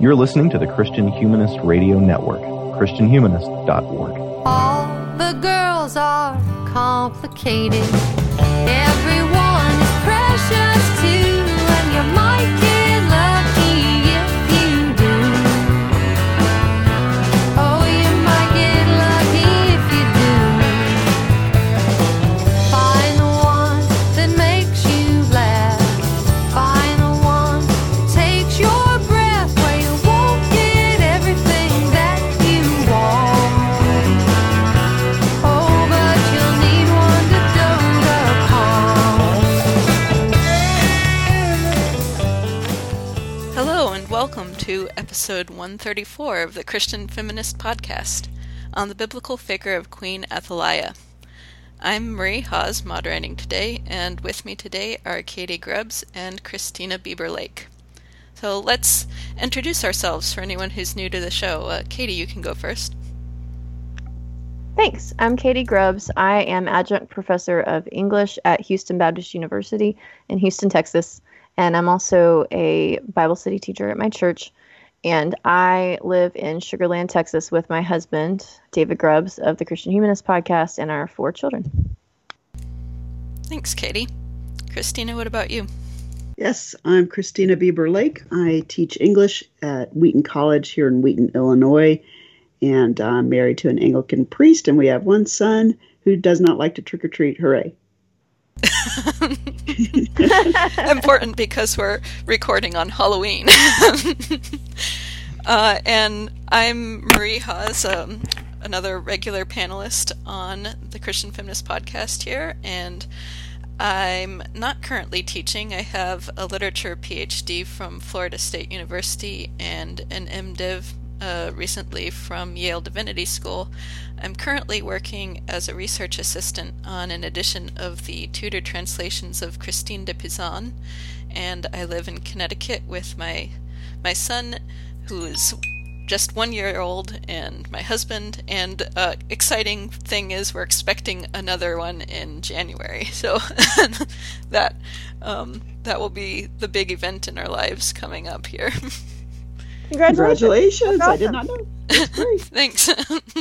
You're listening to the Christian Humanist Radio Network, ChristianHumanist.org. All the girls are complicated. Everyone episode 134 of the Christian Feminist Podcast on the biblical figure of Queen Athaliah. I'm Marie Hause moderating today, and with me today are Katie Grubbs and Christina Bieber Lake. So let's introduce ourselves for anyone who's new to the show. Uh, Katie, you can go first. Thanks. I'm Katie Grubbs. I am adjunct professor of English at Houston Baptist University in Houston, Texas, and I'm also a Bible study teacher at my church. And I live in Sugar Land, Texas, with my husband, David Grubbs of the Christian Humanist Podcast, and our four children. Thanks, Katie. Christina, what about you? Yes, I'm Christina Bieber Lake. I teach English at Wheaton College here in Wheaton, Illinois, and I'm married to an Anglican priest, and we have one son who does not like to trick or treat. Hooray! Important because we're recording on Halloween. uh, and I'm Marie Hause, um, another regular panelist on the Christian Feminist Podcast here, and I'm not currently teaching. I have a literature PhD from Florida State University and an MDiv uh, recently from Yale Divinity School. I'm currently working as a research assistant on an edition of the Tudor translations of Christine de Pizan, and I live in Connecticut with my my son, who is just one year old, and my husband. And uh, exciting thing is, we're expecting another one in January. So that um, that will be the big event in our lives coming up here. Congratulations! That's I did not know. Thanks.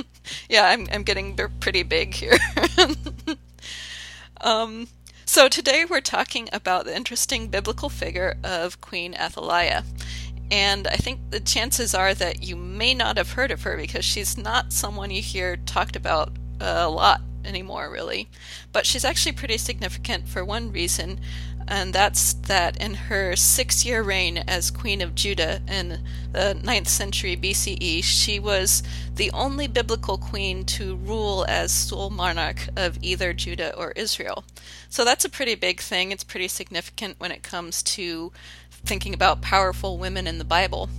yeah, I'm I'm getting b- pretty big here. um, so today we're talking about the interesting biblical figure of Queen Athaliah. And I think the chances are that you may not have heard of her because she's not someone you hear talked about a lot anymore, really. But she's actually pretty significant for one reason, and that's that in her six year reign as Queen of Judah in the 9th century BCE, she was the only biblical queen to rule as sole monarch of either Judah or Israel. So that's a pretty big thing. It's pretty significant when it comes to thinking about powerful women in the Bible.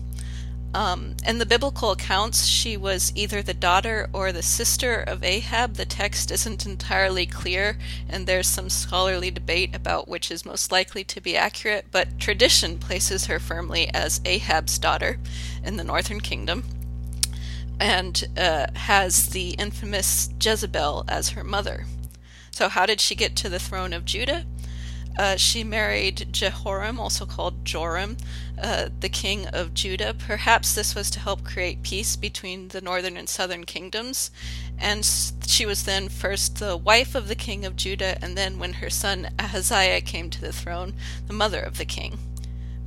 Um, in the biblical accounts, she was either the daughter or the sister of Ahab. The text isn't entirely clear, and there's some scholarly debate about which is most likely to be accurate, but tradition places her firmly as Ahab's daughter in the northern kingdom, and uh, has the infamous Jezebel as her mother. So, how did she get to the throne of Judah? Uh, she married Jehoram, also called Joram, uh, the king of Judah. Perhaps this was to help create peace between the northern and southern kingdoms. And she was then first the wife of the king of Judah, and then, when her son Ahaziah came to the throne, the mother of the king.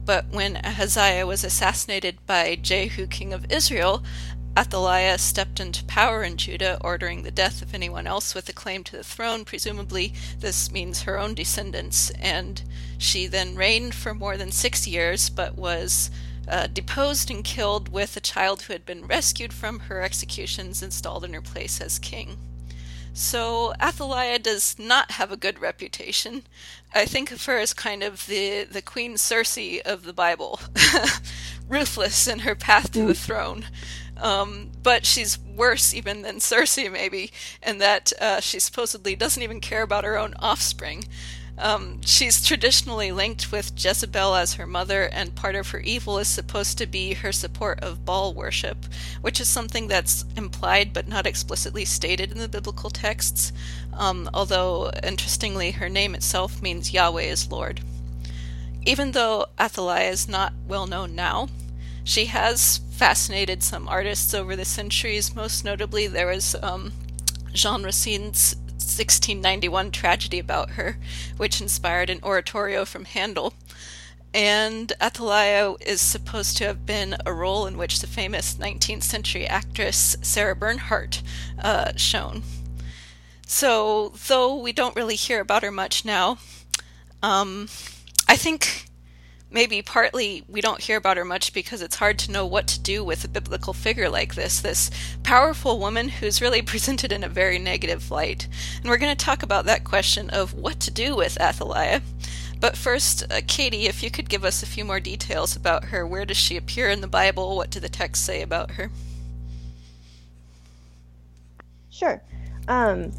But when Ahaziah was assassinated by Jehu, king of Israel, Athaliah stepped into power in Judah, ordering the death of anyone else with a claim to the throne. Presumably, this means her own descendants, and she then reigned for more than six years, but was uh, deposed and killed with a child who had been rescued from her executions installed in her place as king. So Athaliah does not have a good reputation. I think of her as kind of the, the Queen Cersei of the Bible, ruthless in her path to the throne. Um, but she's worse even than Cersei, maybe, in that uh, she supposedly doesn't even care about her own offspring. Um, she's traditionally linked with Jezebel as her mother, and part of her evil is supposed to be her support of Baal worship, which is something that's implied but not explicitly stated in the biblical texts. Um, although, interestingly, her name itself means Yahweh is Lord. Even though Athaliah is not well known now, she has fascinated some artists over the centuries. Most notably, there was um, Jean Racine's 1691 tragedy about her, which inspired an oratorio from Handel. And Athaliah is supposed to have been a role in which the famous 19th century actress Sarah Bernhardt uh, shone. So, though we don't really hear about her much now, um, I think maybe partly we don't hear about her much because it's hard to know what to do with a biblical figure like this, this powerful woman who's really presented in a very negative light. And we're going to talk about that question of what to do with Athaliah. But first, uh, Katie, if you could give us a few more details about her. Where does she appear in the Bible? What do the texts say about her? Sure. Um,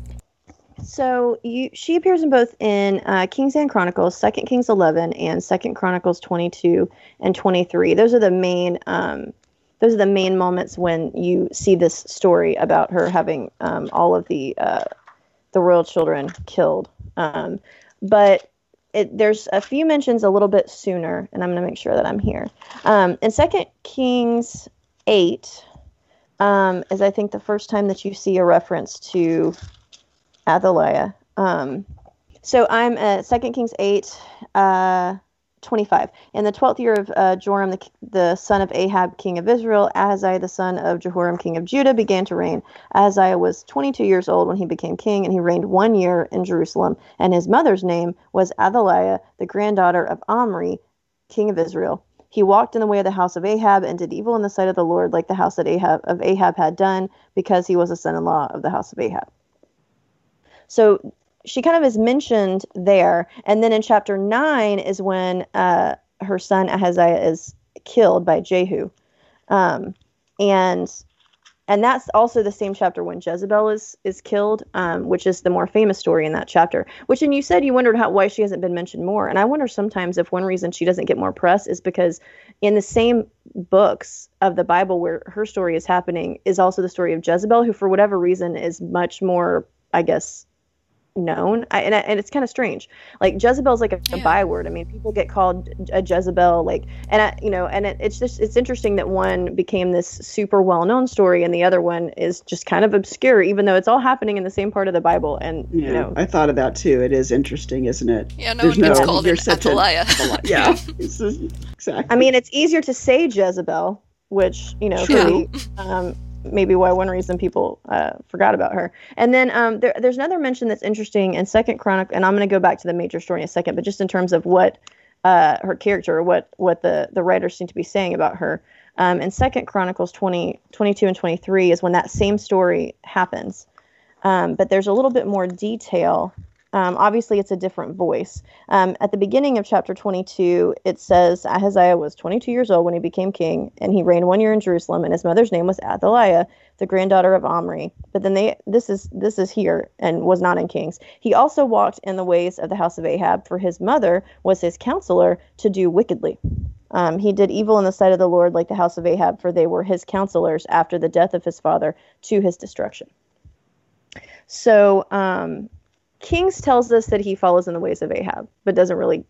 so you, she appears in both in uh, Kings and Chronicles, Second Kings 11 and Second Chronicles 22 and 23. Those are the main um, those are the main moments when you see this story about her having um, all of the uh, the royal children killed. Um, but it, there's a few mentions a little bit sooner, and I'm going to make sure that I'm here. Um, in Second Kings 8 um, is I think the first time that you see a reference to Athaliah. Um, so I'm at 2 Kings 8, uh, 25. In the 12th year of uh, Joram, the, the son of Ahab, king of Israel, Ahaziah, the son of Jehoram, king of Judah, began to reign. Ahaziah was 22 years old when he became king, and he reigned one year in Jerusalem. And his mother's name was Athaliah, the granddaughter of Omri, king of Israel. He walked in the way of the house of Ahab and did evil in the sight of the Lord, like the house that Ahab of Ahab had done, because he was a son-in-law of the house of Ahab. So she kind of is mentioned there. And then in chapter 9 is when uh, her son Ahaziah is killed by Jehu. Um, and and that's also the same chapter when Jezebel is is killed, um, which is the more famous story in that chapter. Which, and you said you wondered how why she hasn't been mentioned more, and I wonder sometimes if one reason she doesn't get more press is because in the same books of the Bible where her story is happening is also the story of Jezebel, who for whatever reason is much more, I guess, known. I, and, and it's kind of strange. Like jezebel's like a, a, byword. I mean people get called a jezebel like and I, you know and it, it's just it's interesting that one became this super well-known story and the other one is just kind of obscure even though it's all happening in the same part of the bible and yeah, you know. I thought of that too. It is interesting isn't it? Yeah no There's one gets no, called an Athaliah. yeah exactly. I mean it's easier to say jezebel which you know True. Be, um, maybe why one reason people uh, forgot about her. And then um, there, there's another mention that's interesting in Second Chronicle, and I'm going to go back to the major story in a second, but just in terms of what uh, her character, what what the the writers seem to be saying about her. Um, in Second Chronicles 20, 22 and 23 is when that same story happens, um, but there's a little bit more detail um, obviously, it's a different voice. Um, at the beginning of chapter 22, it says Ahaziah was 22 years old when he became king, and he reigned one year in Jerusalem, and his mother's name was Athaliah, the granddaughter of Omri. But then they this is this is here and was not in Kings. He also walked in the ways of the house of Ahab, for his mother was his counselor to do wickedly. Um, he did evil in the sight of the Lord, like the house of Ahab, for they were his counselors after the death of his father to his destruction. So um, Kings tells us that he follows in the ways of Ahab, but doesn't really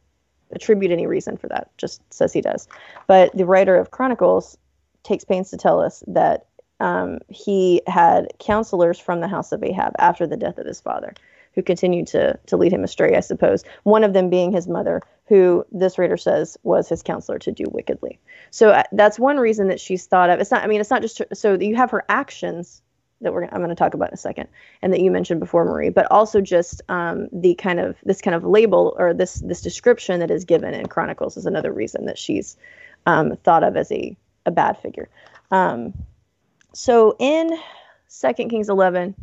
attribute any reason for that, just says he does. But the writer of Chronicles takes pains to tell us that um, he had counselors from the house of Ahab after the death of his father who continued to, to lead him astray, I suppose. One of them being his mother, who this writer says was his counselor to do wickedly. So uh, that's one reason that she's thought of. It's not, I mean, it's not just so you have her actions that we're I'm going to talk about in a second, and that you mentioned before, Marie, but also just um, the kind of this kind of label or this this description that is given in Chronicles is another reason that she's um, thought of as a a bad figure. Um, so in Second Kings 11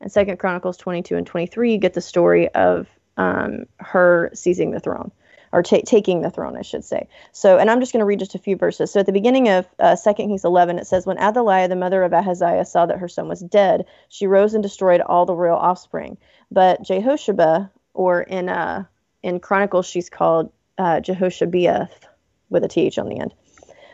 and Second Chronicles 22 and 23, you get the story of um, her seizing the throne or ta- taking the throne, I should say. So, and I'm just going to read just a few verses. So, at the beginning of uh, 2 Kings 11, it says, When Athaliah, the mother of Ahaziah, saw that her son was dead, she rose and destroyed all the royal offspring. But Jehosheba, or in uh, in Chronicles, she's called uh, Jehoshabeath with a th on the end.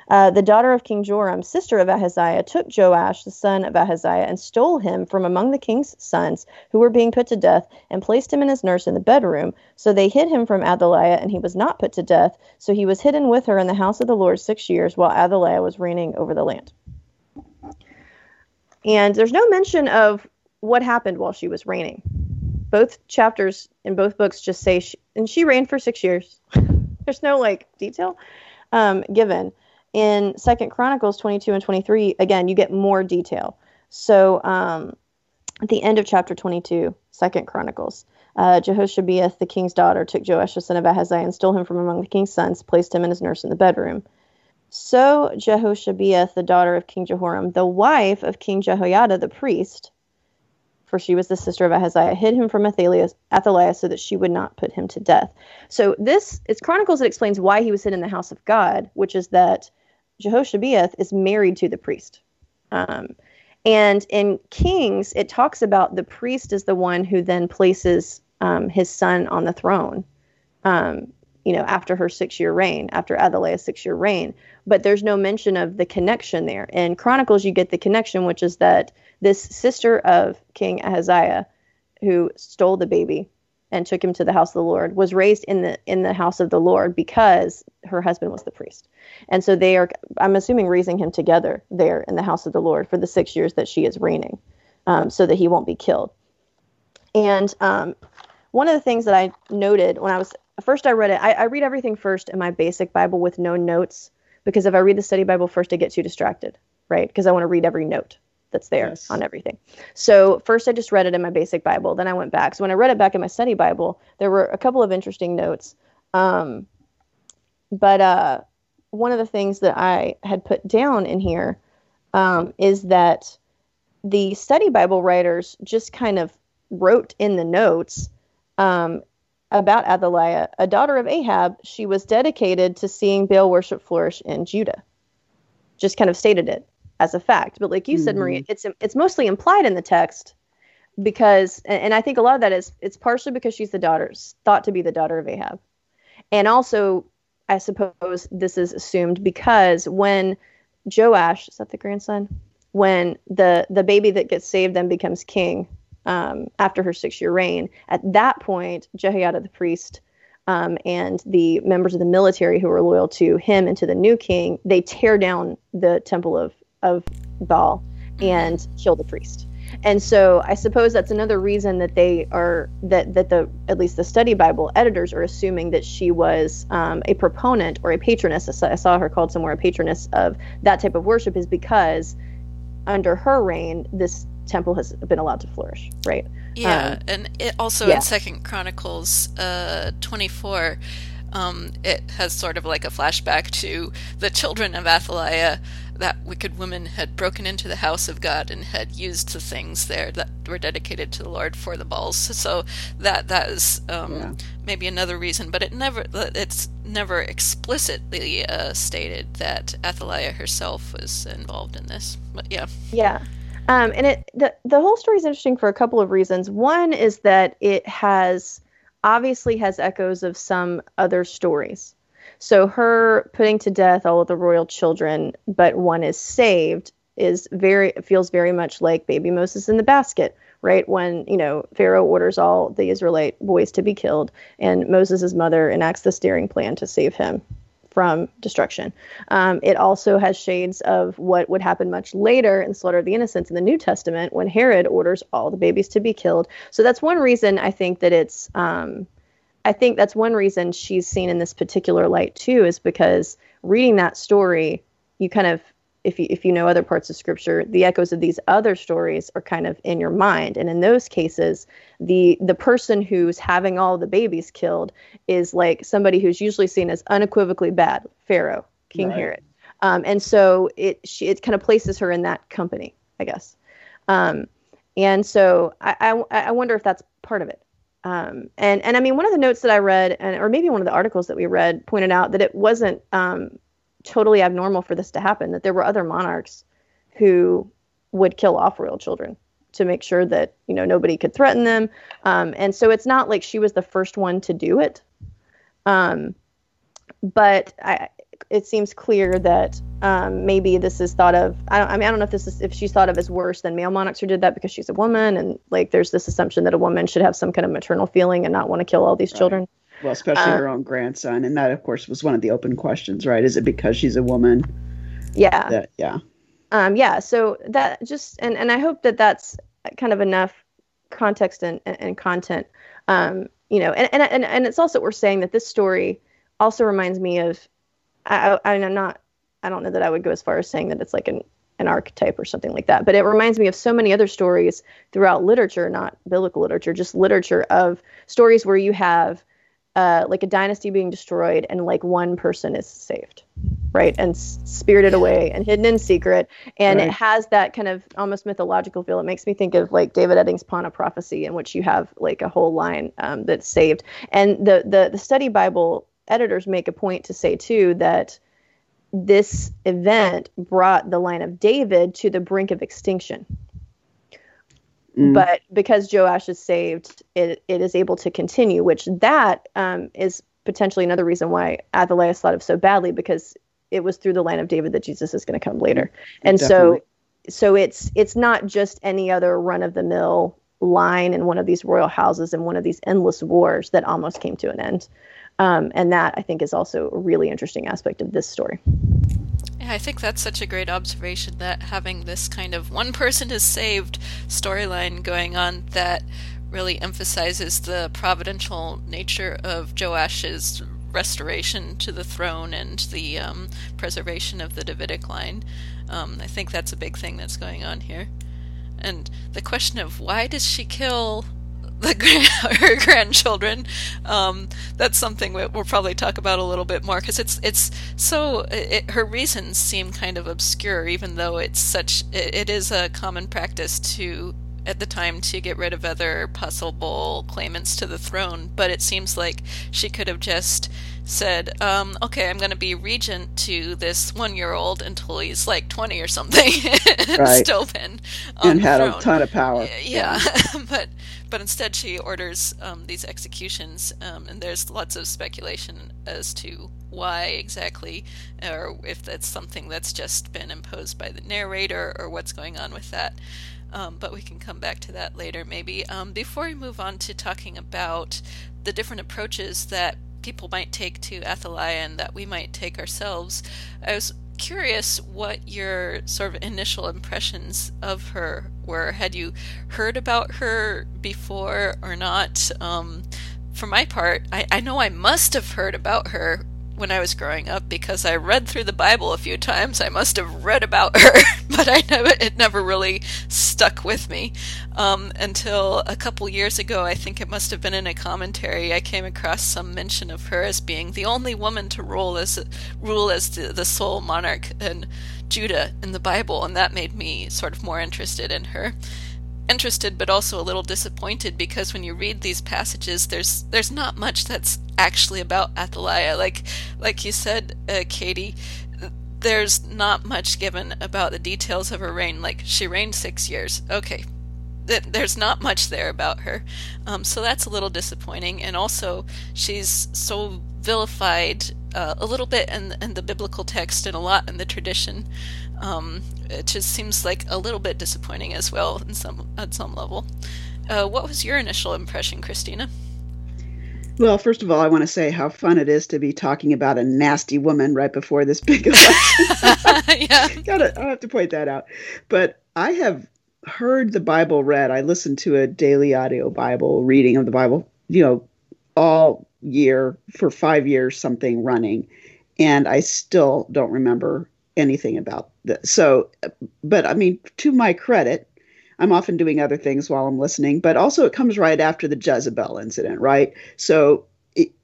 Uh, the daughter of King Joram, sister of Ahaziah, took Joash, the son of Ahaziah, and stole him from among the king's sons who were being put to death, and placed him and his nurse in the bedroom. So they hid him from Athaliah, and he was not put to death. So he was hidden with her in the house of the Lord six years, while Athaliah was reigning over the land. And there's no mention of what happened while she was reigning. Both chapters in both books just say, she, and she reigned for six years. there's no like detail um, given in second chronicles 22 and 23 again you get more detail so um, at the end of chapter 22 second chronicles uh, jehoshabeath the king's daughter took joash the son of ahaziah and stole him from among the king's sons placed him and his nurse in the bedroom so jehoshabeath the daughter of king jehoram the wife of king jehoiada the priest for she was the sister of Ahaziah, hid him from Athaliah, Athaliah so that she would not put him to death. So this it's Chronicles that explains why he was hid in the house of God, which is that Jehoshabeath is married to the priest. Um, and in Kings, it talks about the priest is the one who then places um, his son on the throne. Um, you know, after her six-year reign, after Athaliah's six-year reign, but there's no mention of the connection there. In Chronicles, you get the connection, which is that this sister of King Ahaziah, who stole the baby and took him to the house of the Lord, was raised in the in the house of the Lord because her husband was the priest. And so they are, I'm assuming, raising him together there in the house of the Lord for the six years that she is reigning, um, so that he won't be killed. And um, one of the things that I noted when I was first, I read it. I, I read everything first in my basic Bible with no notes because if I read the study Bible first, I get too distracted, right? Because I want to read every note that's there Yes. on everything. So first I just read it in my basic Bible. Then I went back. So when I read it back in my study Bible, there were a couple of interesting notes. Um, but uh, one of the things that I had put down in here um, is that the study Bible writers just kind of wrote in the notes um, about Athaliah, a daughter of Ahab. She was dedicated to seeing Baal worship flourish in Judah. Just kind of stated it as a fact. But like you said, Maria, it's it's mostly implied in the text because, and I think a lot of that is it's partially because she's the daughter, thought to be the daughter of Ahab, and also I suppose this is assumed because when Joash is that the grandson, when the the baby that gets saved then becomes king um, after her six year reign, at that point Jehoiada the priest. Um, and the members of the military who were loyal to him and to the new king, they tear down the temple of of Baal and kill the priest. And so I suppose that's another reason that they are that that the at least the study Bible editors are assuming that she was um, a proponent or a patroness. I saw, her called somewhere a patroness of that type of worship is because under her reign this temple has been allowed to flourish, right? Yeah, Um, and it also yeah. in Second Chronicles uh, 24, um, it has sort of like a flashback to the children of Athaliah. That wicked woman had broken into the house of God and had used the things there that were dedicated to the Lord for the Baals. So that that is um, Yeah. maybe another reason, but it never it's never explicitly uh, stated that Athaliah herself was involved in this. But yeah, Yeah. Um, and it the, the whole story is interesting for a couple of reasons. One is that it has obviously has echoes of some other stories. So her putting to death all of the royal children, but one is saved, is very feels very much like baby Moses in the basket, right? When you know Pharaoh orders all the Israelite boys to be killed, and Moses' mother enacts the steering plan to save him from destruction. Um, it also has shades of what would happen much later in Slaughter of the Innocents in the New Testament when Herod orders all the babies to be killed. So that's one reason I think that it's. Um, I think that's one reason she's seen in this particular light too, is because reading that story, you kind of, if you if you know other parts of Scripture, the echoes of these other stories are kind of in your mind, and in those cases, the the person who's having all the babies killed is like somebody who's usually seen as unequivocally bad, Pharaoh, King Right. Herod, um, and so it she, it kind of places her in that company, I guess. Um, and so I, I I wonder if that's part of it. Um, and and I mean, one of the notes that I read, and or maybe one of the articles that we read, pointed out that it wasn't um, totally abnormal for this to happen. That there were other monarchs who would kill off royal children to make sure that you know nobody could threaten them. Um, and so it's not like she was the first one to do it. Um, but I, it seems clear that um, maybe this is thought of. I, don't, I mean, I don't know if this is if she's thought of as worse than male monarchs who did that because she's a woman, and like there's this assumption that a woman should have some kind of maternal feeling and not want to kill all these Right. children. Well, especially Uh, her own grandson, and that, of course, was one of the open questions, right? Is it because she's a woman? Yeah. That yeah, um yeah so that just and and i hope that that's kind of enough context and, and, and content um you know and, and and and it's also we're saying that this story also reminds me of I, I i'm not i don't know that i would go as far as saying that it's like an an archetype or something like that but it reminds me of so many other stories throughout literature not biblical literature just literature of stories where you have uh, like a dynasty being destroyed and like one person is saved right? And s- spirited away and hidden in secret. And Right. it has that kind of almost mythological feel. It makes me think of like david eddings pawn of prophecy in which you have like a whole line um, that's saved. And the, the the study bible editors make a point to say too that this event brought the line of david to the brink of extinction Mm. but because Joash is saved, it, it is able to continue, which that um, is potentially another reason why Athaliah thought of so badly because it was through the line of David that Jesus is going to come later, and Definitely. so so it's it's not just any other run of the mill line in one of these royal houses in one of these endless wars that almost came to an end, um, and that I think is also a really interesting aspect of this story. Yeah, I think that's such a great observation that having this kind of one person is saved storyline going on that really emphasizes the providential nature of Joash's restoration to the throne and the um, preservation of the Davidic line. Um, I think that's a big thing that's going on here. And the question of why does she kill the her grandchildren? Um, that's something we- we'll probably talk about a little bit more because it's it's so it, her reasons seem kind of obscure, even though it's such it, it is a common practice to at the time to get rid of other possible claimants to the throne. But it seems like she could have just said, um, "Okay, I'm going to be regent to this one-year-old until he's like 20 or something," and Right. still been on and had a ton of power. Y- Yeah, but but instead she orders um, these executions, um, and there's lots of speculation as to why exactly, or if that's something that's just been imposed by the narrator, or what's going on with that. Um, but we can come back to that later, maybe. Um, before we move on to talking about the different approaches that people might take to Athaliah and that we might take ourselves, I was curious what your sort of initial impressions of her were. Had you heard about her before or not? Um, for my part, I, I know I must have heard about her when I was growing up because I read through the Bible a few times. I must have read about her, but I never it never really stuck with me um, until a couple years ago. I think it must have been in a commentary. I came across some mention of her as being the only woman to rule as rule as the, the sole monarch in Judah in the Bible, and that made me sort of more interested in her interested but also a little disappointed because when you read these passages there's there's not much that's actually about Athaliah. Like like you said uh, Katie there's not much given about the details of her reign. Like she reigned 6 years. Okay. There's not much there about her. Um, so that's a little disappointing. And also she's so vilified uh, a little bit in, in the biblical text and a lot in the tradition um, it just seems like a little bit disappointing as well in some at some level. Uh, what was your initial impression, Christina? Well, first of all, I want to say how fun it is to be talking about a nasty woman right before this big election. yeah, Gotta, I have to point that out. But I have heard the Bible read. I listened to a daily audio Bible reading of the Bible, you know, all year for five years, something running. And I still don't remember anything about. So, but I mean, to my credit, I'm often doing other things while I'm listening, but also it comes right after the Jezebel incident, right? So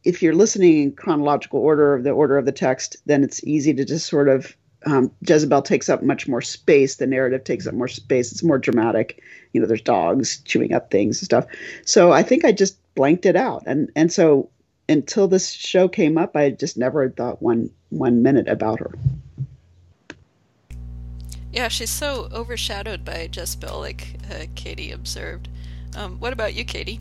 if you're listening in chronological order of the order of the text, then it's easy to just sort of um, Jezebel takes up much more space. The narrative takes up more space. It's more dramatic. You know, there's dogs chewing up things and stuff. So I think I just blanked it out, and and so until this show came up, I just never thought one one minute about her. Yeah, she's so overshadowed by Jezebel, like uh, Katie observed. Um, what about you, Katie?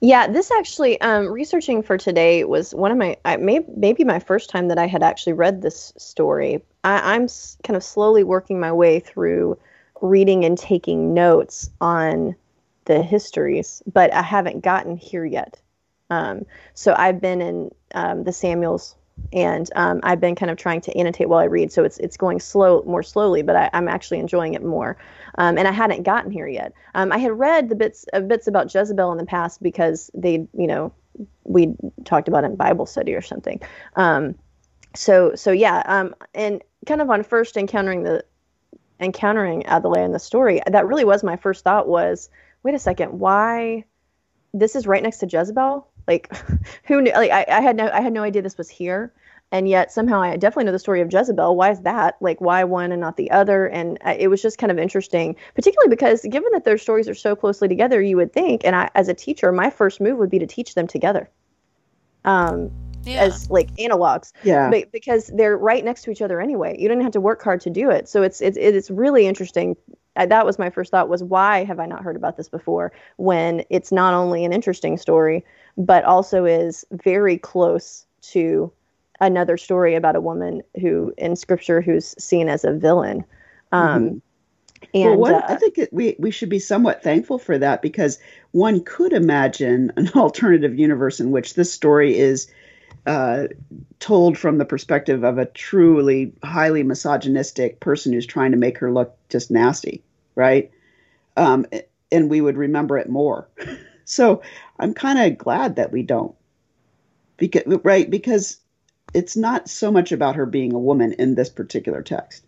Yeah, this actually, um, researching for today was one of my, I, may, maybe my first time that I had actually read this story. I, I'm s- kind of slowly working my way through reading and taking notes on the histories, but I haven't gotten here yet. Um, so I've been in um, the Samuels, and um, I've been kind of trying to annotate while I read. So it's it's going slow, more slowly, but I, I'm actually enjoying it more. Um, and I hadn't gotten here yet. Um, I had read the bits uh, bits about Jezebel in the past because they, you know, we talked about it in Bible study or something. Um, so so yeah, um, and kind of on first encountering the encountering Athaliah in the story, that really was my first thought was, wait a second, why this is right next to Jezebel? Like who knew like I, I had no I had no idea this was here. And yet somehow I definitely know the story of Jezebel. Why is that? Like why one and not the other? And I, it was just kind of interesting, particularly because given that their stories are so closely together, you would think, and I, as a teacher, my first move would be to teach them together. Um, Yeah. as like analogs Yeah. but because they're right next to each other anyway. You don't have to work hard to do it. So it's it's it's really interesting. That was my first thought was why have I not heard about this before when it's not only an interesting story but also is very close to another story about a woman who in scripture who's seen as a villain. Um and well, one, uh, I think it, we we should be somewhat thankful for that because one could imagine an alternative universe in which this story is uh, told from the perspective of a truly highly misogynistic person who's trying to make her look just nasty, right? Um, and we would remember it more. so I'm kind of glad that we don't, because right because it's not so much about her being a woman in this particular text.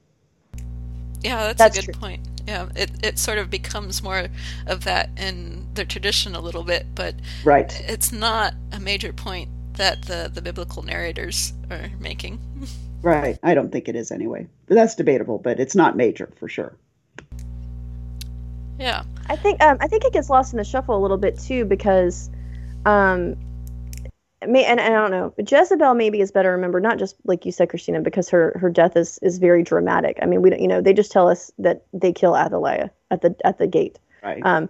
Yeah, that's, That's a good true. point. Yeah, it, it sort of becomes more of that in the tradition a little bit, but Right. it's not a major point that the, the biblical narrators are making. Right. I don't think it is anyway. But that's debatable, but it's not major for sure. Yeah. I think um, I think it gets lost in the shuffle a little bit too because, um, may and, and I don't know. Jezebel maybe is better remembered, not just like you said, Christina, because her her death is is very dramatic. I mean, we don't, you know, they just tell us that they kill Athaliah at the at the gate. Right. Um,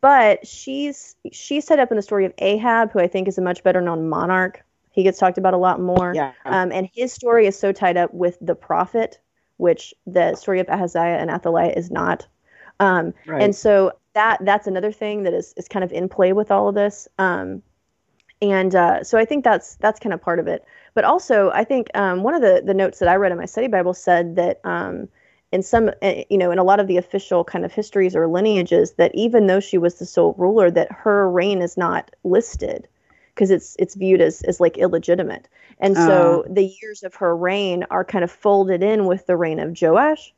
but she's she's set up in the story of Ahab, who I think is a much better known monarch. He gets talked about a lot more. yeah. Um, and his story is so tied up with the prophet, which the story of Ahaziah and Athaliah is not. Um, right. and so that that's another thing that is is kind of in play with all of this. Um, and uh, so I think that's that's kind of part of it. But also, I think um, one of the the notes that I read in my study Bible said that um, in some uh, you know in a lot of the official kind of histories or lineages that even though she was the sole ruler, that her reign is not listed because it's it's viewed as as like illegitimate. And so the years of her reign are kind of folded in with the reign of Joash,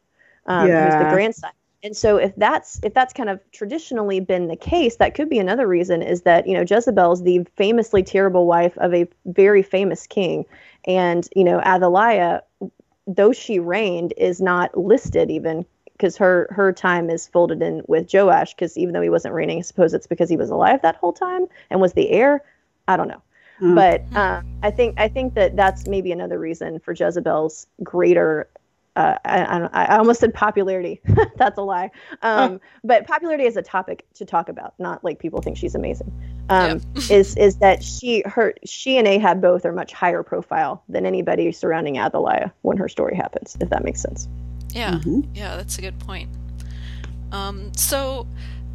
um, who's the grandson. And so if that's if that's kind of traditionally been the case, that could be another reason is that you know Jezebel's the famously terrible wife of a very famous king, and you know Athaliah, though she reigned, is not listed even because her her time is folded in with Joash because even though he wasn't reigning, I suppose it's because he was alive that whole time and was the heir. I don't know Hmm. but um, I think I think that that's maybe another reason for Jezebel's greater. Uh, I, I, almost said popularity. that's a lie. Um, But popularity is a topic to talk about, not like people think she's amazing. Um, is is that she her she and Ahab both are much higher profile than anybody surrounding Athaliah when her story happens. If that makes sense. Yeah. Mhm. Yeah, that's a good point. Um, so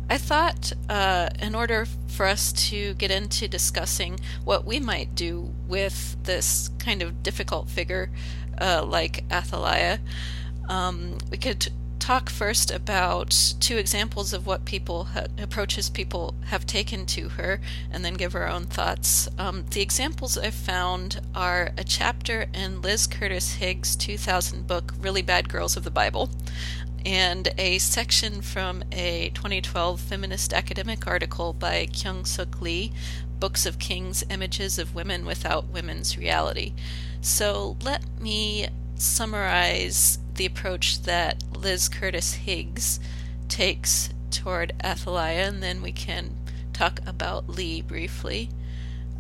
I thought uh, in order for us to get into discussing what we might do with this kind of difficult figure uh, like Athaliah, um, we could talk first about two examples of what people ha- approaches people have taken to her and then give our own thoughts. Um, the examples i found are a chapter in liz curtis higgs 2000 book really bad girls of the bible and a section from a 2012 feminist academic article by kyung sook lee books of kings images of women without women's reality so let me summarize the approach that Liz Curtis Higgs takes toward Athaliah, and then we can talk about Lee briefly.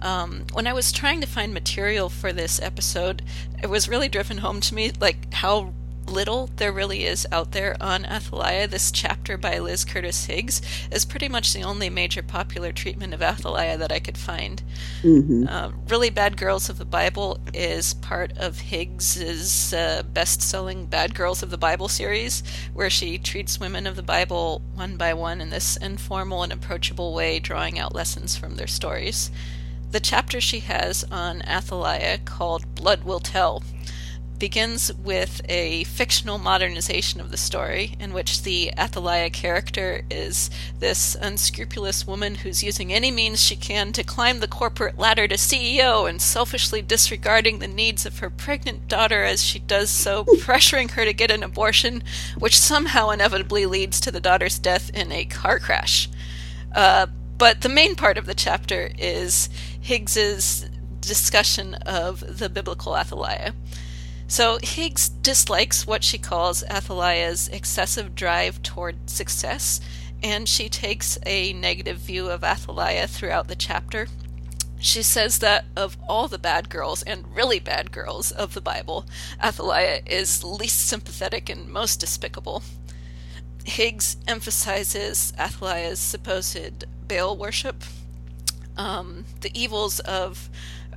Um, when I was trying to find material for this episode, it was really driven home to me like how little there really is out there on Athaliah, this chapter by Liz Curtis Higgs is pretty much the only major popular treatment of Athaliah that I could find. hmm Uh, really Bad Girls of the Bible is part of Higgs's uh, best-selling Bad Girls of the Bible series, where she treats women of the Bible one by one in this informal and approachable way, drawing out lessons from their stories. The chapter she has on Athaliah, called Blood Will Tell, begins with a fictional modernization of the story in which the Athaliah character is this unscrupulous woman who's using any means she can to climb the corporate ladder to CEO and selfishly disregarding the needs of her pregnant daughter as she does so, pressuring her to get an abortion, which somehow inevitably leads to the daughter's death in a car crash. Uh, but the main part of the chapter is Higgs's discussion of the biblical Athaliah. So Higgs dislikes what she calls Athaliah's excessive drive toward success, and she takes a negative view of Athaliah throughout the chapter. She says that of all the bad girls, and really bad girls, of the Bible, Athaliah is least sympathetic and most despicable. Higgs emphasizes Athaliah's supposed Baal worship, um, the evils of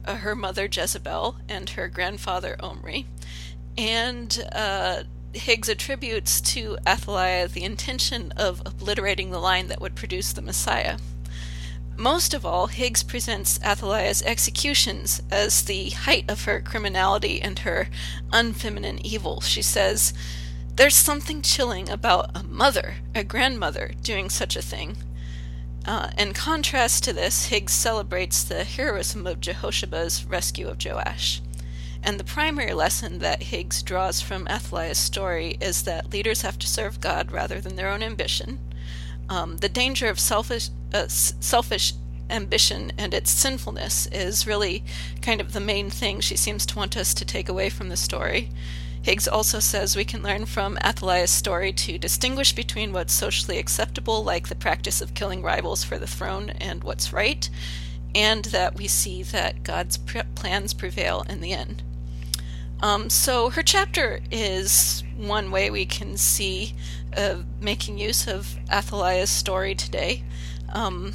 uh, her mother Jezebel and her grandfather Omri, and uh, Higgs attributes to Athaliah the intention of obliterating the line that would produce the Messiah. Most of all, Higgs presents Athaliah's executions as the height of her criminality and her unfeminine evil. She says, There's something chilling about a mother, a grandmother, doing such a thing. Uh, in contrast to this, Higgs celebrates the heroism of Jehosheba's rescue of Joash. And the primary lesson that Higgs draws from Athaliah's story is that leaders have to serve God rather than their own ambition. Um, the danger of selfish, uh, selfish ambition and its sinfulness is really kind of the main thing she seems to want us to take away from the story. Higgs also says we can learn from Athaliah's story to distinguish between what's socially acceptable, like the practice of killing rivals for the throne, and what's right, and that we see that God's plans prevail in the end. Um, so her chapter is one way we can see making use of Athaliah's story today. Um,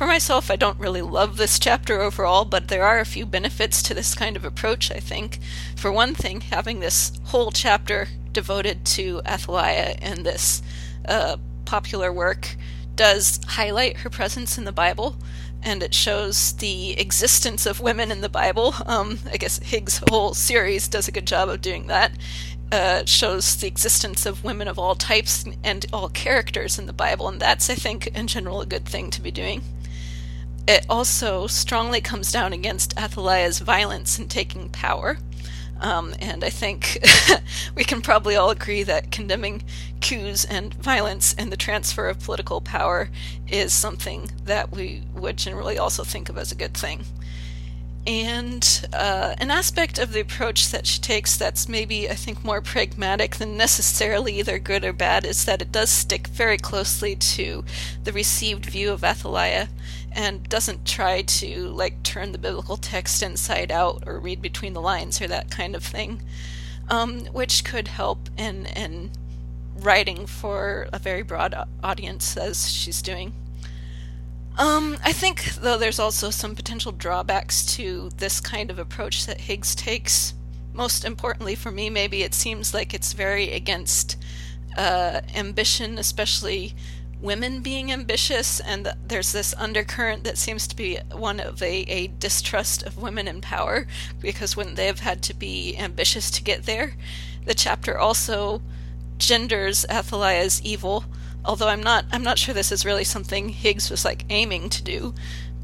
for myself, I don't really love this chapter overall, but there are a few benefits to this kind of approach, I think. For one thing, having this whole chapter devoted to Athaliah and this uh, popular work does highlight her presence in the Bible, and it shows the existence of women in the Bible. Um, I guess Higgs' whole series does a good job of doing that. Uh, shows the existence of women of all types and all characters in the Bible, and that's, I think, in general, a good thing to be doing it also strongly comes down against Athaliah's violence in taking power. Um, and I think we can probably all agree that condemning coups and violence and the transfer of political power is something that we would generally also think of as a good thing. And uh, an aspect of the approach that she takes that's maybe, I think, more pragmatic than necessarily either good or bad is that it does stick very closely to the received view of Athaliah and doesn't try to, like, turn the biblical text inside out or read between the lines or that kind of thing, um, which could help in, in writing for a very broad audience as she's doing. Um, I think, though, there's also some potential drawbacks to this kind of approach that Higgs takes. Most importantly for me, maybe it seems like it's very against uh, ambition, especially women being ambitious, and there's this undercurrent that seems to be one of a, a distrust of women in power, because when they've had to be ambitious to get there. The chapter also genders Athaliah's evil, although I'm not I'm not sure this is really something Higgs was like aiming to do.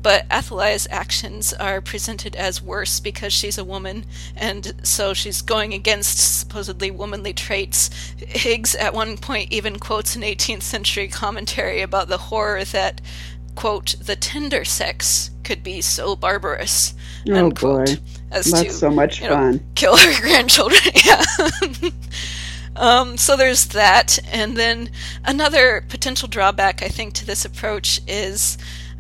But Athaliah's actions are presented as worse because she's a woman, and so she's going against supposedly womanly traits. Higgs at one point even quotes an 18th century commentary about the horror that, quote, the tender sex could be so barbarous, Oh unquote, boy, as that's to so much you know, fun. kill her grandchildren. yeah. um, so there's that, and then another potential drawback I think to this approach is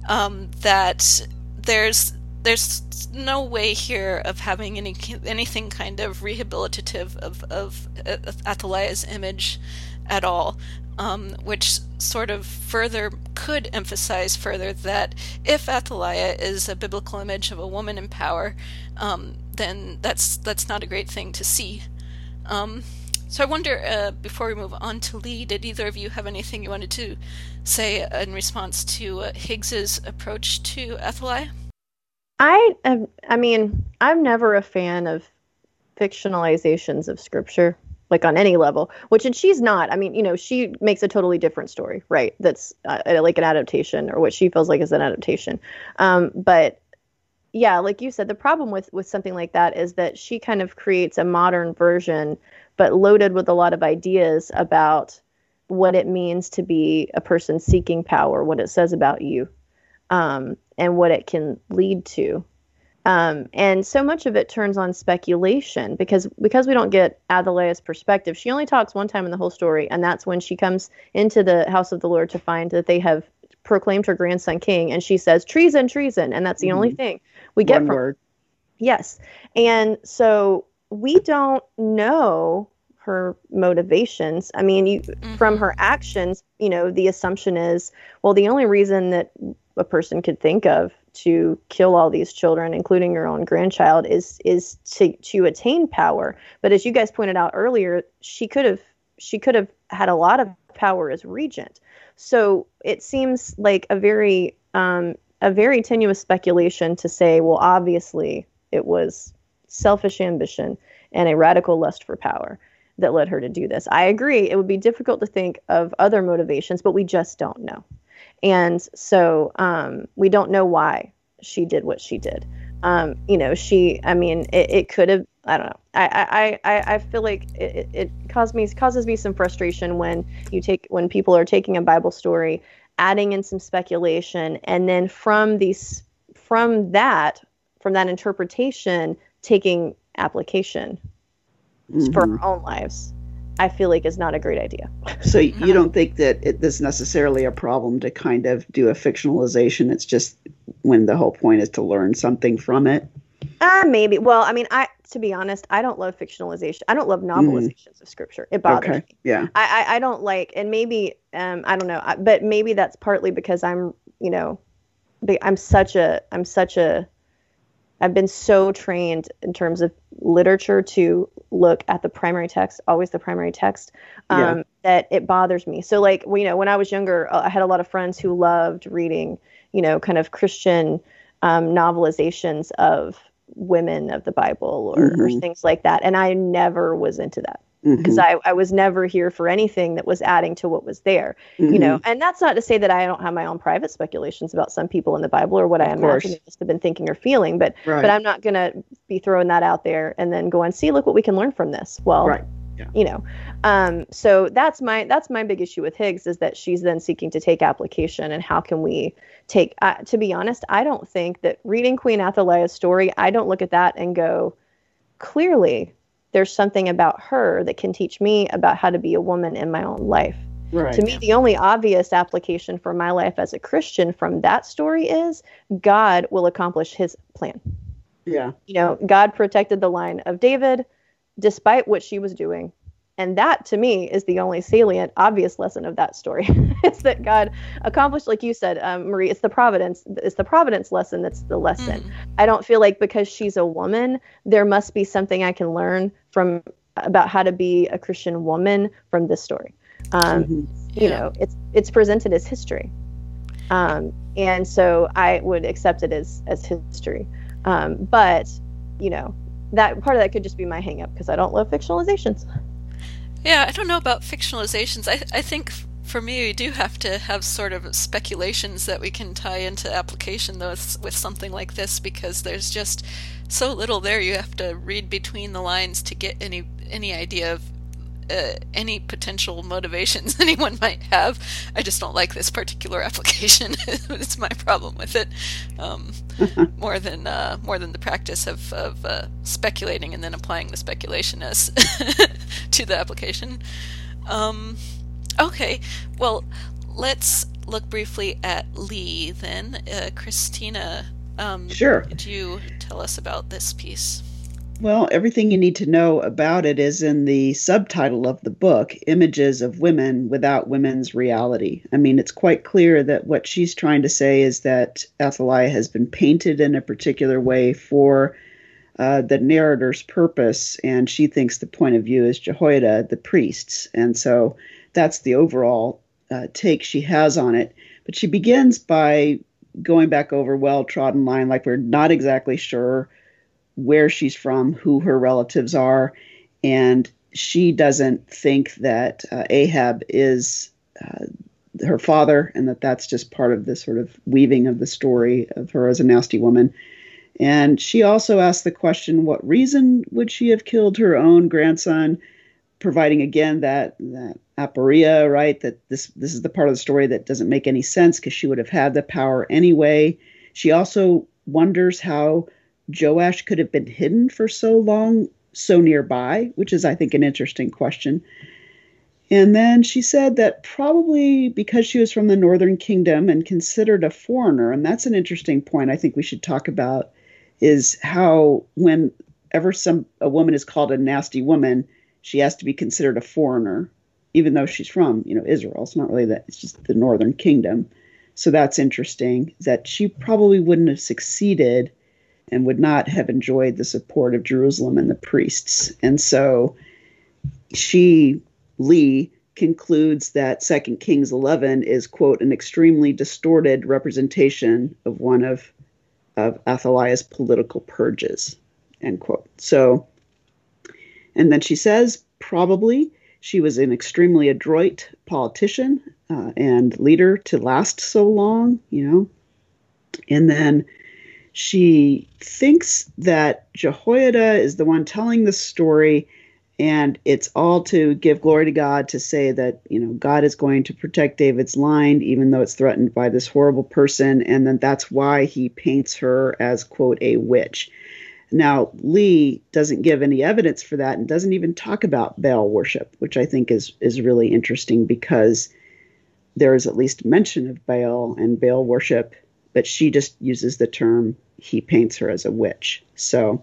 um, that there's there's no way here of having any anything kind of rehabilitative of of, of Athaliah's image at all, um, which sort of further could emphasize further that if Athaliah is a biblical image of a woman in power, um, then that's that's not a great thing to see. Um, so I wonder, uh, before we move on to Lee, did either of you have anything you wanted to say in response to uh, Higgs's approach to Athaliah? I am, I mean, I'm never a fan of fictionalizations of scripture, like on any level. Which, and she's not. I mean, you know, she makes a totally different story, right? That's uh, like an adaptation, or what she feels like is an adaptation. Um, but yeah, like you said, the problem with with something like that is that she kind of creates a modern version, but loaded with a lot of ideas about what it means to be a person seeking power, what it says about you, um, and what it can lead to. Um, and so much of it turns on speculation because because we don't get Athaliah's perspective. She only talks one time in the whole story, and that's when she comes into the house of the Lord to find that they have proclaimed her grandson king, and she says treason, treason, and that's the only thing we get One from word. Yes. And so we don't know her motivations. I mean, you from her actions, you know, the assumption is, well, the only reason that a person could think of to kill all these children, including your own grandchild, is is to to attain power. But as you guys pointed out earlier, she could have she could have had a lot of power as regent. So it seems like a very um, a very tenuous speculation to say, well, obviously it was selfish ambition and a radical lust for power that led her to do this. I agree. It would be difficult to think of other motivations, but we just don't know. And so um, we don't know why she did what she did. Um, you know, she, I mean, it, it could have, I don't know. I, I, I, I feel like it, it- caused me, causes me some frustration when you take, when people are taking a Bible story, adding in some speculation, and then from these, from that, from that interpretation, taking application for Mhm. our own lives, I feel like is not a great idea. So you don't think that it, this is necessarily a problem to kind of do a fictionalization? It's just when the whole point is to learn something from it. Uh, maybe. Well, I mean, I to be honest, I don't love fictionalization. I don't love novelizations of scripture. It bothers Okay. me. Yeah. I, I I don't like, and maybe um I don't know, but maybe that's partly because I'm you know, I'm such a I'm such a I've been so trained in terms of literature to look at the primary text, always the primary text, um, Yeah. that it bothers me. So, like, you know, when I was younger, uh, I had a lot of friends who loved reading, you know, kind of Christian um, novelizations of women of the Bible or, or Mhm. things like that. And I never was into that because Mhm. I, I was never here for anything that was adding to what was there you know Mm-hmm. and that's not to say that i don't have my own private speculations about some people in the bible or what i Of imagine course. they must have been thinking or feeling but Right. but i'm not going to be throwing that out there and then go and see look what we can learn from this well Right. Yeah. you know um so that's my that's my big issue with higgs is that she's then seeking to take application and how can we take uh, to be honest i don't think that reading queen athaliah's story i don't look at that and go clearly there's something about her that can teach me about how to be a woman in my own life right. to me, the only obvious application for my life as a Christian from that story is God will accomplish his plan. yeah. You know, God protected the line of David despite what she was doing. And that to me is the only salient, obvious lesson of that story. it's that God accomplished, like you said, um, Marie, it's the providence, it's the providence lesson that's the lesson. Mm. I don't feel like because she's a woman, there must be something I can learn from about how to be a Christian woman from this story. Um, Mhm. you know it's it's presented as history um, and so i would accept it as as history um, but you know that part of that could just be my hang up because i don't love fictionalizations Yeah, I don't know about fictionalizations. I I think for me we do have to have sort of speculations that we can tie into application though with, something like this because there's just so little there. You have to read between the lines to get any any idea of uh, any potential motivations anyone might have. I just don't like this particular application. it's my problem with it, um, more than uh, more than the practice of of uh, speculating and then applying the speculation as to the application. Um, okay, well, let's look briefly at Lee then. Uh, Christina, Um, Sure. Could you tell us about this piece? Well, everything you need to know about it is in the subtitle of the book Images of Women Without Women's Reality. I mean, it's quite clear that what she's trying to say is that Athaliah has been painted in a particular way for uh, the narrator's purpose, and she thinks the point of view is Jehoiada, the priests. And so that's the overall uh, take she has on it. But she begins by going back over well trodden line, like we're not exactly sure where she's from, who her relatives are, and she doesn't think that uh, Ahab is uh, her father, and that that's just part of the sort of weaving of the story of her as a nasty woman. And she also asked the question, what reason would she have killed her own grandson? Providing again that that aporia, right? That this this is the part of the story that doesn't make any sense because she would have had the power anyway. She also wonders how Joash could have been hidden for so long, so nearby, which is, I think, an interesting question. And then she said that probably because she was from the Northern Kingdom and considered a foreigner, and that's an interesting point I think we should talk about, is how whenever some a woman is called a nasty woman, she has to be considered a foreigner, even though she's from, you know, Israel. It's not really that, it's just the Northern Kingdom. So that's interesting that she probably wouldn't have succeeded and would not have enjoyed the support of Jerusalem and the priests. And so she, Lee, concludes that 2 Kings 11 is, quote, an extremely distorted representation of one of, of Athaliah's political purges, end quote. So, and then she says, probably she was an extremely adroit politician uh, and leader to last so long, you know. And then she thinks that Jehoiada is the one telling the story, and it's all to give glory to God to say that you know God is going to protect David's line, even though it's threatened by this horrible person, and then that's why he paints her as quote a witch. Now Lee doesn't give any evidence for that, and doesn't even talk about Baal worship, which I think is is really interesting because there is at least mention of Baal and Baal worship, but she just uses the term he paints her as a witch. So,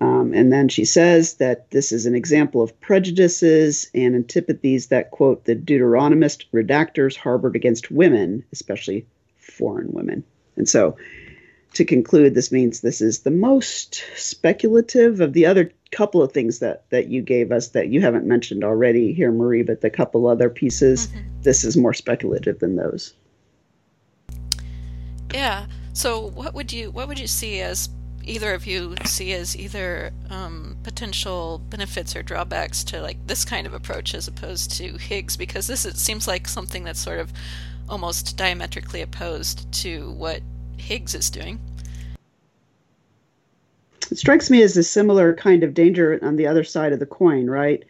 um, and then she says that this is an example of prejudices and antipathies that, quote, the Deuteronomist redactors harbored against women, especially foreign women. And so, to conclude, this means this is the most speculative of the other couple of things that that you gave us that you haven't mentioned already here, Marie, but the couple other pieces, this is more speculative than those. Yeah. So, what would you what would you see as either of you see as either um, potential benefits or drawbacks to like this kind of approach as opposed to Higgs? Because this it seems like something that's sort of almost diametrically opposed to what Higgs is doing. It strikes me as a similar kind of danger on the other side of the coin, right?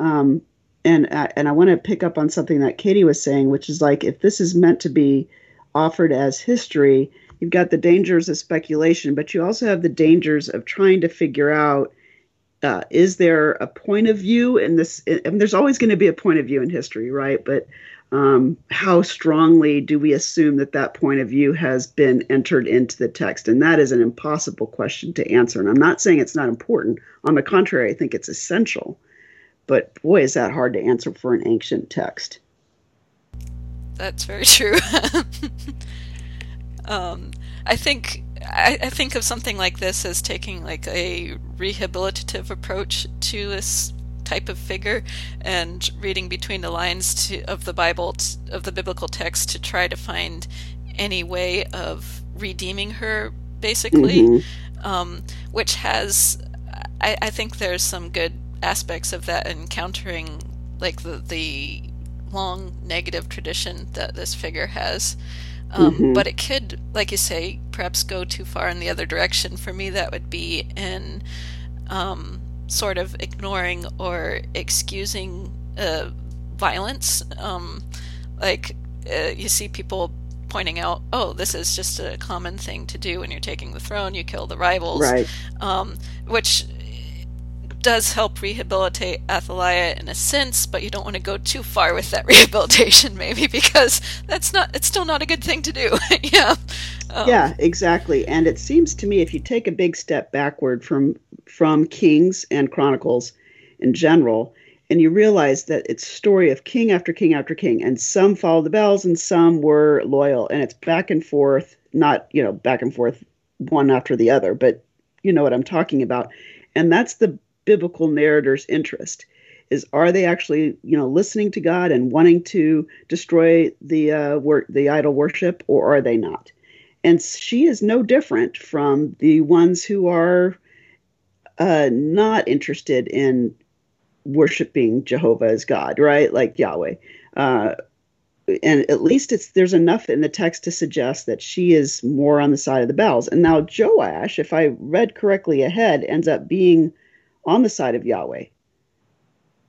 Um, and and I want to pick up on something that Katie was saying, which is like if this is meant to be offered as history, you've got the dangers of speculation, but you also have the dangers of trying to figure out uh, is there a point of view in this? And there's always going to be a point of view in history, right? But um, how strongly do we assume that that point of view has been entered into the text? And that is an impossible question to answer. And I'm not saying it's not important. On the contrary, I think it's essential. But boy, is that hard to answer for an ancient text. That's very true. um, I think I, I think of something like this as taking like a rehabilitative approach to this type of figure and reading between the lines to, of the Bible t- of the biblical text to try to find any way of redeeming her, basically, Mhm. um, which has I, I think there's some good aspects of that encountering like the the long negative tradition that this figure has. Um, Mhm. But it could, like you say, perhaps go too far in the other direction. For me, that would be in um, sort of ignoring or excusing uh, violence. Um, like uh, you see people pointing out, "Oh, this is just a common thing to do when you're taking the throne. You kill the rivals." Right. um, which does help rehabilitate Athaliah in a sense, but you don't want to go too far with that rehabilitation, maybe, because that's not, it's still not a good thing to do. yeah. Um, yeah, exactly. And it seems to me if you take a big step backward from from Kings and Chronicles in general, and you realize that it's story of king after king after king, and some followed the Baals and some were loyal, and it's back and forth, not you know back and forth one after the other, but you know what I'm talking about, and that's the biblical narrator's interest is are they actually you know listening to God and wanting to destroy the uh, wor- the idol worship or are they not? And she is no different from the ones who are uh, not interested in worshiping Jehovah as God, right? Like Yahweh. Uh, and at least it's there's enough in the text to suggest that she is more on the side of the Baals. And now Joash, if I read correctly ahead, ends up being on the side of Yahweh.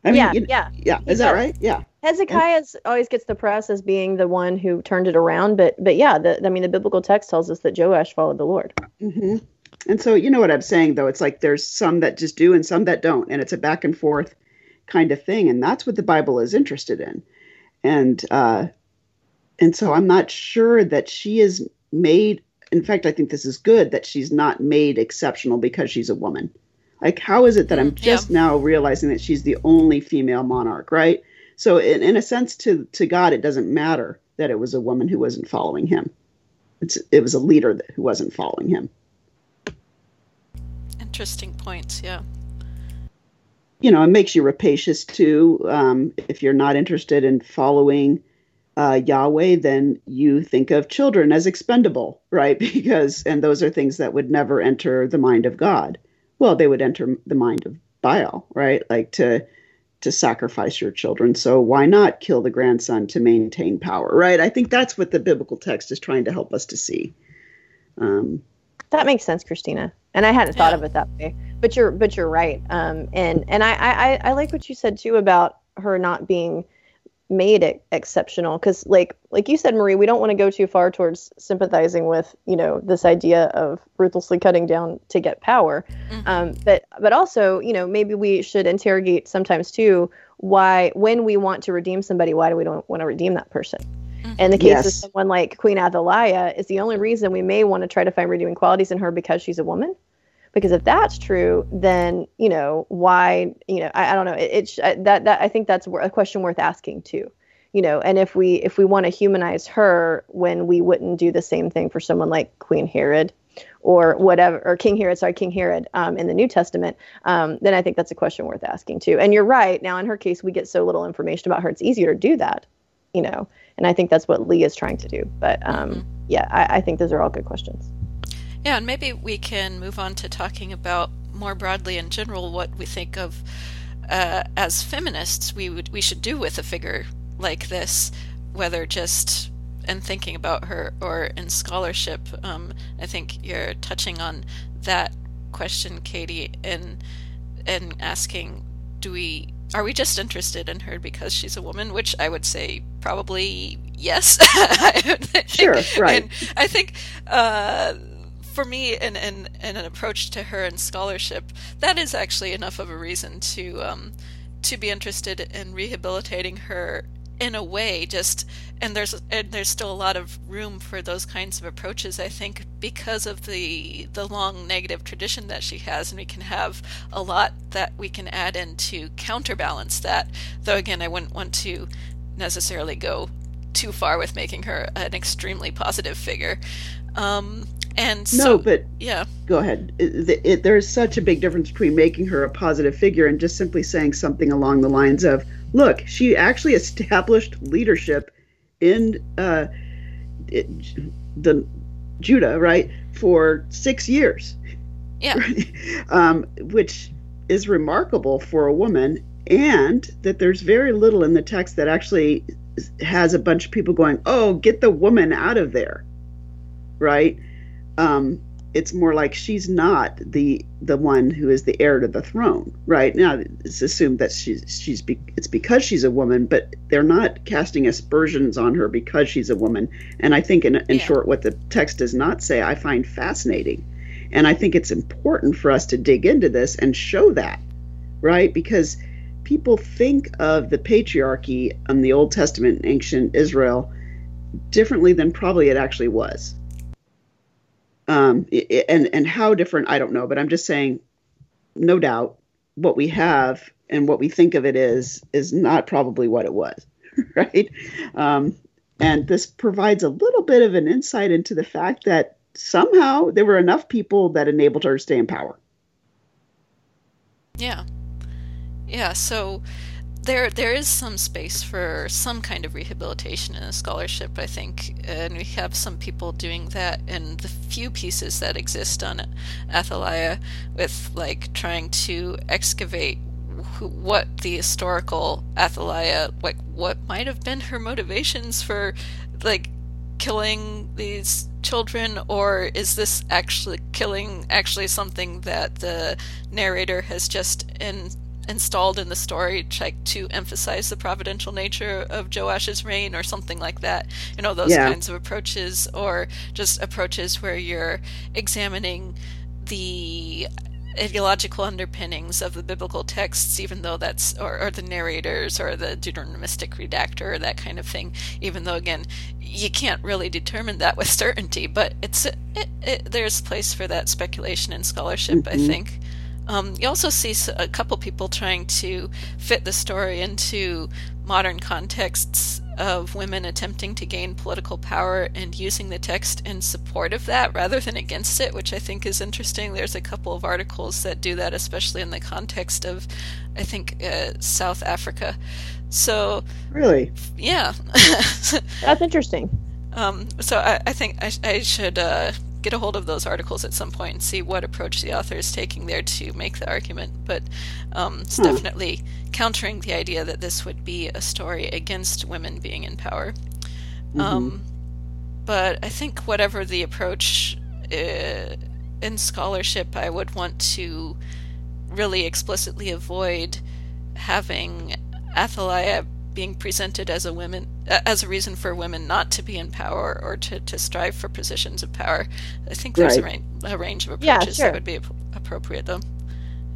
I mean, yeah, you- yeah. yeah. Is that right? Yeah. Hezekiah always gets the press as being the one who turned it around, but but yeah, the, I mean the biblical text tells us that Joash followed the Lord. hmm And so, you know what I'm saying, though? It's like there's some that just do and some that don't. And it's a back and forth kind of thing. And that's what the Bible is interested in. And, uh, and so I'm not sure that she is made. In fact, I think this is good that she's not made exceptional because she's a woman. Like, how is it that I'm Mm, yeah. just now realizing that she's the only female monarch, right? So, in, in a sense, to, to God, it doesn't matter that it was a woman who wasn't following him. It's, it was a leader that, who wasn't following him. Interesting points, yeah. you know, it makes you rapacious too. Um, if you're not interested in following uh, Yahweh, then you think of children as expendable, right? Because, and those are things that would never enter the mind of God. Well, they would enter the mind of Baal, right? Like to to sacrifice your children. So why not kill the grandson to maintain power, right? I think that's what the biblical text is trying to help us to see. Um, That makes sense, Christina. And I hadn't thought Yeah. of it that way. But you're but you're right. Um, and and I, I I like what you said too about her not being made it exceptional because like like you said marie we don't want to go too far towards sympathizing with you know this idea of ruthlessly cutting down to get power Mhm. um, but but also you know maybe we should interrogate sometimes too why when we want to redeem somebody why do we don't want to redeem that person Mhm. in the case of someone like queen athaliah is the only reason we may want to try to find redeeming qualities in her because she's a woman because if that's true then you know why you know i, I don't know it, it sh- that that i think that's a question worth asking too you know and if we if we want to humanize her when we wouldn't do the same thing for someone like queen herod or whatever or king herod sorry king herod um, in the new testament um, then i think that's a question worth asking too and you're right now in her case we get so little information about her it's easier to do that you know and i think that's what lee is trying to do but um, Mhm. yeah I, I think those are all good questions Yeah, and maybe we can move on to talking about more broadly in general what we think of uh, as feminists we would we should do with a figure like this, whether just in thinking about her or in scholarship. Um, I think you're touching on that question, Katie, in in asking, do we are we just interested in her because she's a woman? Which I would say probably yes. Sure, right. And I think uh, for me, in, in, in an approach to her in scholarship, that is actually enough of a reason to um, to be interested in rehabilitating her in a way. Just and there's and there's still a lot of room for those kinds of approaches. I think because of the the long negative tradition that she has, and we can have a lot that we can add in to counterbalance that. Though again, I wouldn't want to necessarily go too far with making her an extremely positive figure. Um, and no, so, but yeah, go ahead. It, it, there's such a big difference between making her a positive figure and just simply saying something along the lines of, "Look, she actually established leadership in uh, the Judah, right, for six years, yeah, um, which is remarkable for a woman, and that there's very little in the text that actually has a bunch of people going, "Oh, get the woman out of there," right? Um, it's more like she's not the the one who is the heir to the throne, right? Now it's assumed that she's she's be, it's because she's a woman, but they're not casting aspersions on her because she's a woman. And I think, in, in Yeah. short, what the text does not say, I find fascinating, and I think it's important for us to dig into this and show that right? Because people think of the patriarchy in the Old Testament in ancient Israel differently than probably it actually was. Um, and and how different I don't know, but I'm just saying, no doubt, what we have and what we think of it is is not probably what it was, right? Um, and this provides a little bit of an insight into the fact that somehow there were enough people that enabled her to stay in power. Yeah. Yeah, so there there is some space for some kind of rehabilitation in a scholarship, I think, and we have some people doing that in the few pieces that exist on Athaliah with like trying to excavate who, what the historical Athaliah like what might have been her motivations for like killing these children or is this actually killing actually something that the narrator has just in, installed in the story like to emphasize the providential nature of Joash's reign or something like that you know those Yeah. kinds of approaches or just approaches where you're examining the ideological underpinnings of the biblical texts, even though that's, or, or the narrators or the Deuteronomistic redactor or that kind of thing, even though, again, you can't really determine that with certainty, but it's it, it, there's place for that speculation and scholarship, I mm-hmm. think. Um, you also see a couple people trying to fit the story into modern contexts of women attempting to gain political power and using the text in support of that rather than against it, which I think is interesting. There's a couple of articles that do that, especially in the context of, I think, uh, South Africa. So, Really? yeah. That's interesting. Um, so I, I think I, I should uh, get a hold of those articles at some point and see what approach the author is taking there to make the argument. But um, it's Hmm. definitely countering the idea that this would be a story against women being in power. Um, but I think whatever the approach uh, in scholarship, I would want to really explicitly avoid having Athaliah being presented as a women uh, as a reason for women not to be in power or to, to strive for positions of power. I think there's a, Right. range, a range of Yeah, approaches sure. that would be ap- appropriate, though.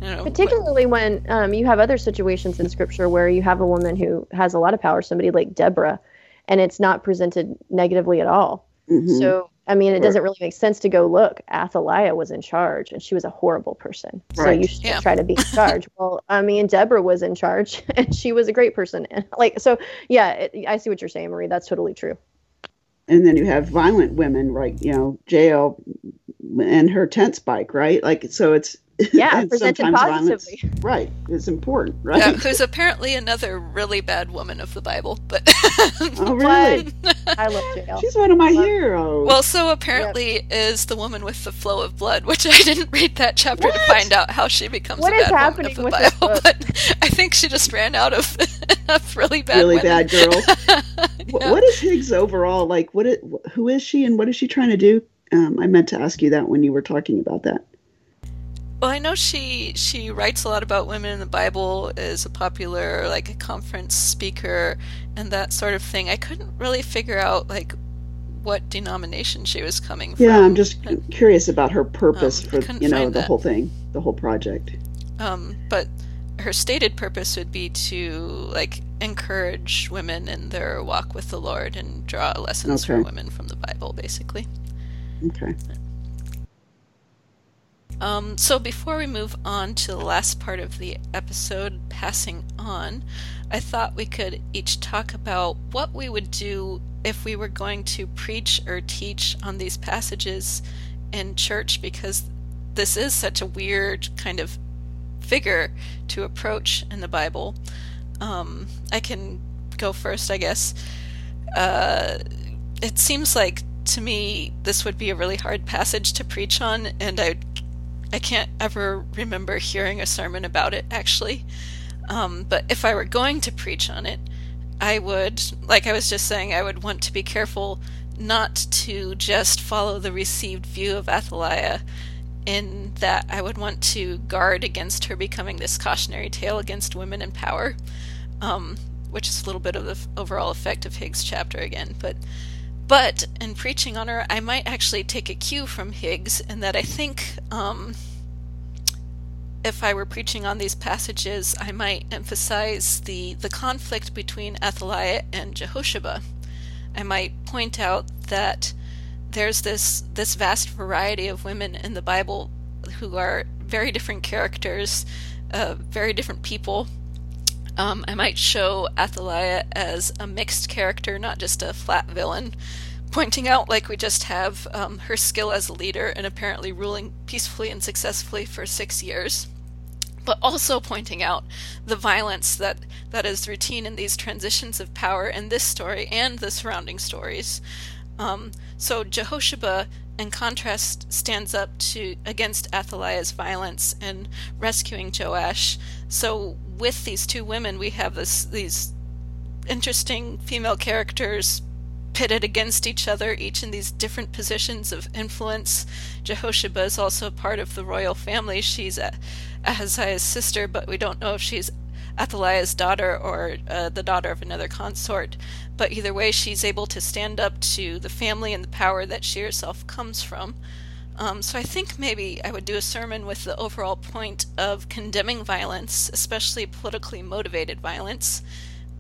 You know, but- Particularly when um, you have other situations in scripture where you have a woman who has a lot of power, somebody like Deborah, and it's not presented negatively at all. Mhm. So, I mean, it Sure. doesn't really make sense to go look. Athaliah was in charge, and she was a horrible person. So you should Yeah. try to be in charge. well, I mean, Deborah was in charge, and she was a great person. And like, so yeah, it, I see what you're saying, Marie. That's totally true. and then you have violent women, right? you know, Jael and her tent spike, right? Like, so it's Yeah, and presented sometimes violence- positively. right? It's important, right? yeah, who's apparently another really bad woman of the Bible, but oh, really? I love Jael. She's one of my heroes. Well, so apparently is the woman with the flow of blood, which I didn't read that chapter to find out how she becomes What a bad woman happening of the Bible. But I think she just ran out of enough really bad really women. bad girls. Yeah. What is Higgs overall like? What it, who is she, and what is she trying to do? Um, I meant to ask you that when you were talking about that. Well, I know she she writes a lot about women in the Bible, is a popular like a conference speaker and that sort of thing. I couldn't really figure out like what denomination she was coming from. Yeah, I'm just curious about her purpose Um, for you know the that. whole thing, the whole project. Um, but her stated purpose would be to like encourage women in their walk with the Lord and draw lessons for women from the Bible, basically. Okay. Um, so before we move on to the last part of the episode, passing on, I thought we could each talk about what we would do if we were going to preach or teach on these passages in church because this is such a weird kind of figure to approach in the Bible. Um, I can go first, I guess. Uh, it seems like to me this would be a really hard passage to preach on, and I I can't ever remember hearing a sermon about it actually. Um, but if I were going to preach on it, I would, like I was just saying, I would want to be careful not to just follow the received view of Athaliah, in that I would want to guard against her becoming this cautionary tale against women in power, um, which is a little bit of the overall effect of Higgs' chapter again. But but in preaching on her, I might actually take a cue from Higgs in that I think um, if I were preaching on these passages, I might emphasize the, the conflict between Athaliah and Jehosheba. I might point out that there's this this vast variety of women in the Bible who are very different characters, uh, very different people. Um, I might show Athaliah as a mixed character, not just a flat villain, pointing out, like we just have, um, her skill as a leader and apparently ruling peacefully and successfully for six years but also pointing out the violence that, that is routine in these transitions of power in this story and the surrounding stories. Um, so Jehosheba, in contrast, stands up to against Athaliah's violence and rescuing Joash. So with these two women, we have this these interesting female characters pitted against each other, each in these different positions of influence. Jehosheba is also part of the royal family. She's Ahaziah's sister, but we don't know if she's Athaliah's daughter or uh, the daughter of another consort. But either way, she's able to stand up to the family and the power that she herself comes from. Um, so I think maybe I would do a sermon with the overall point of condemning violence, especially politically motivated violence,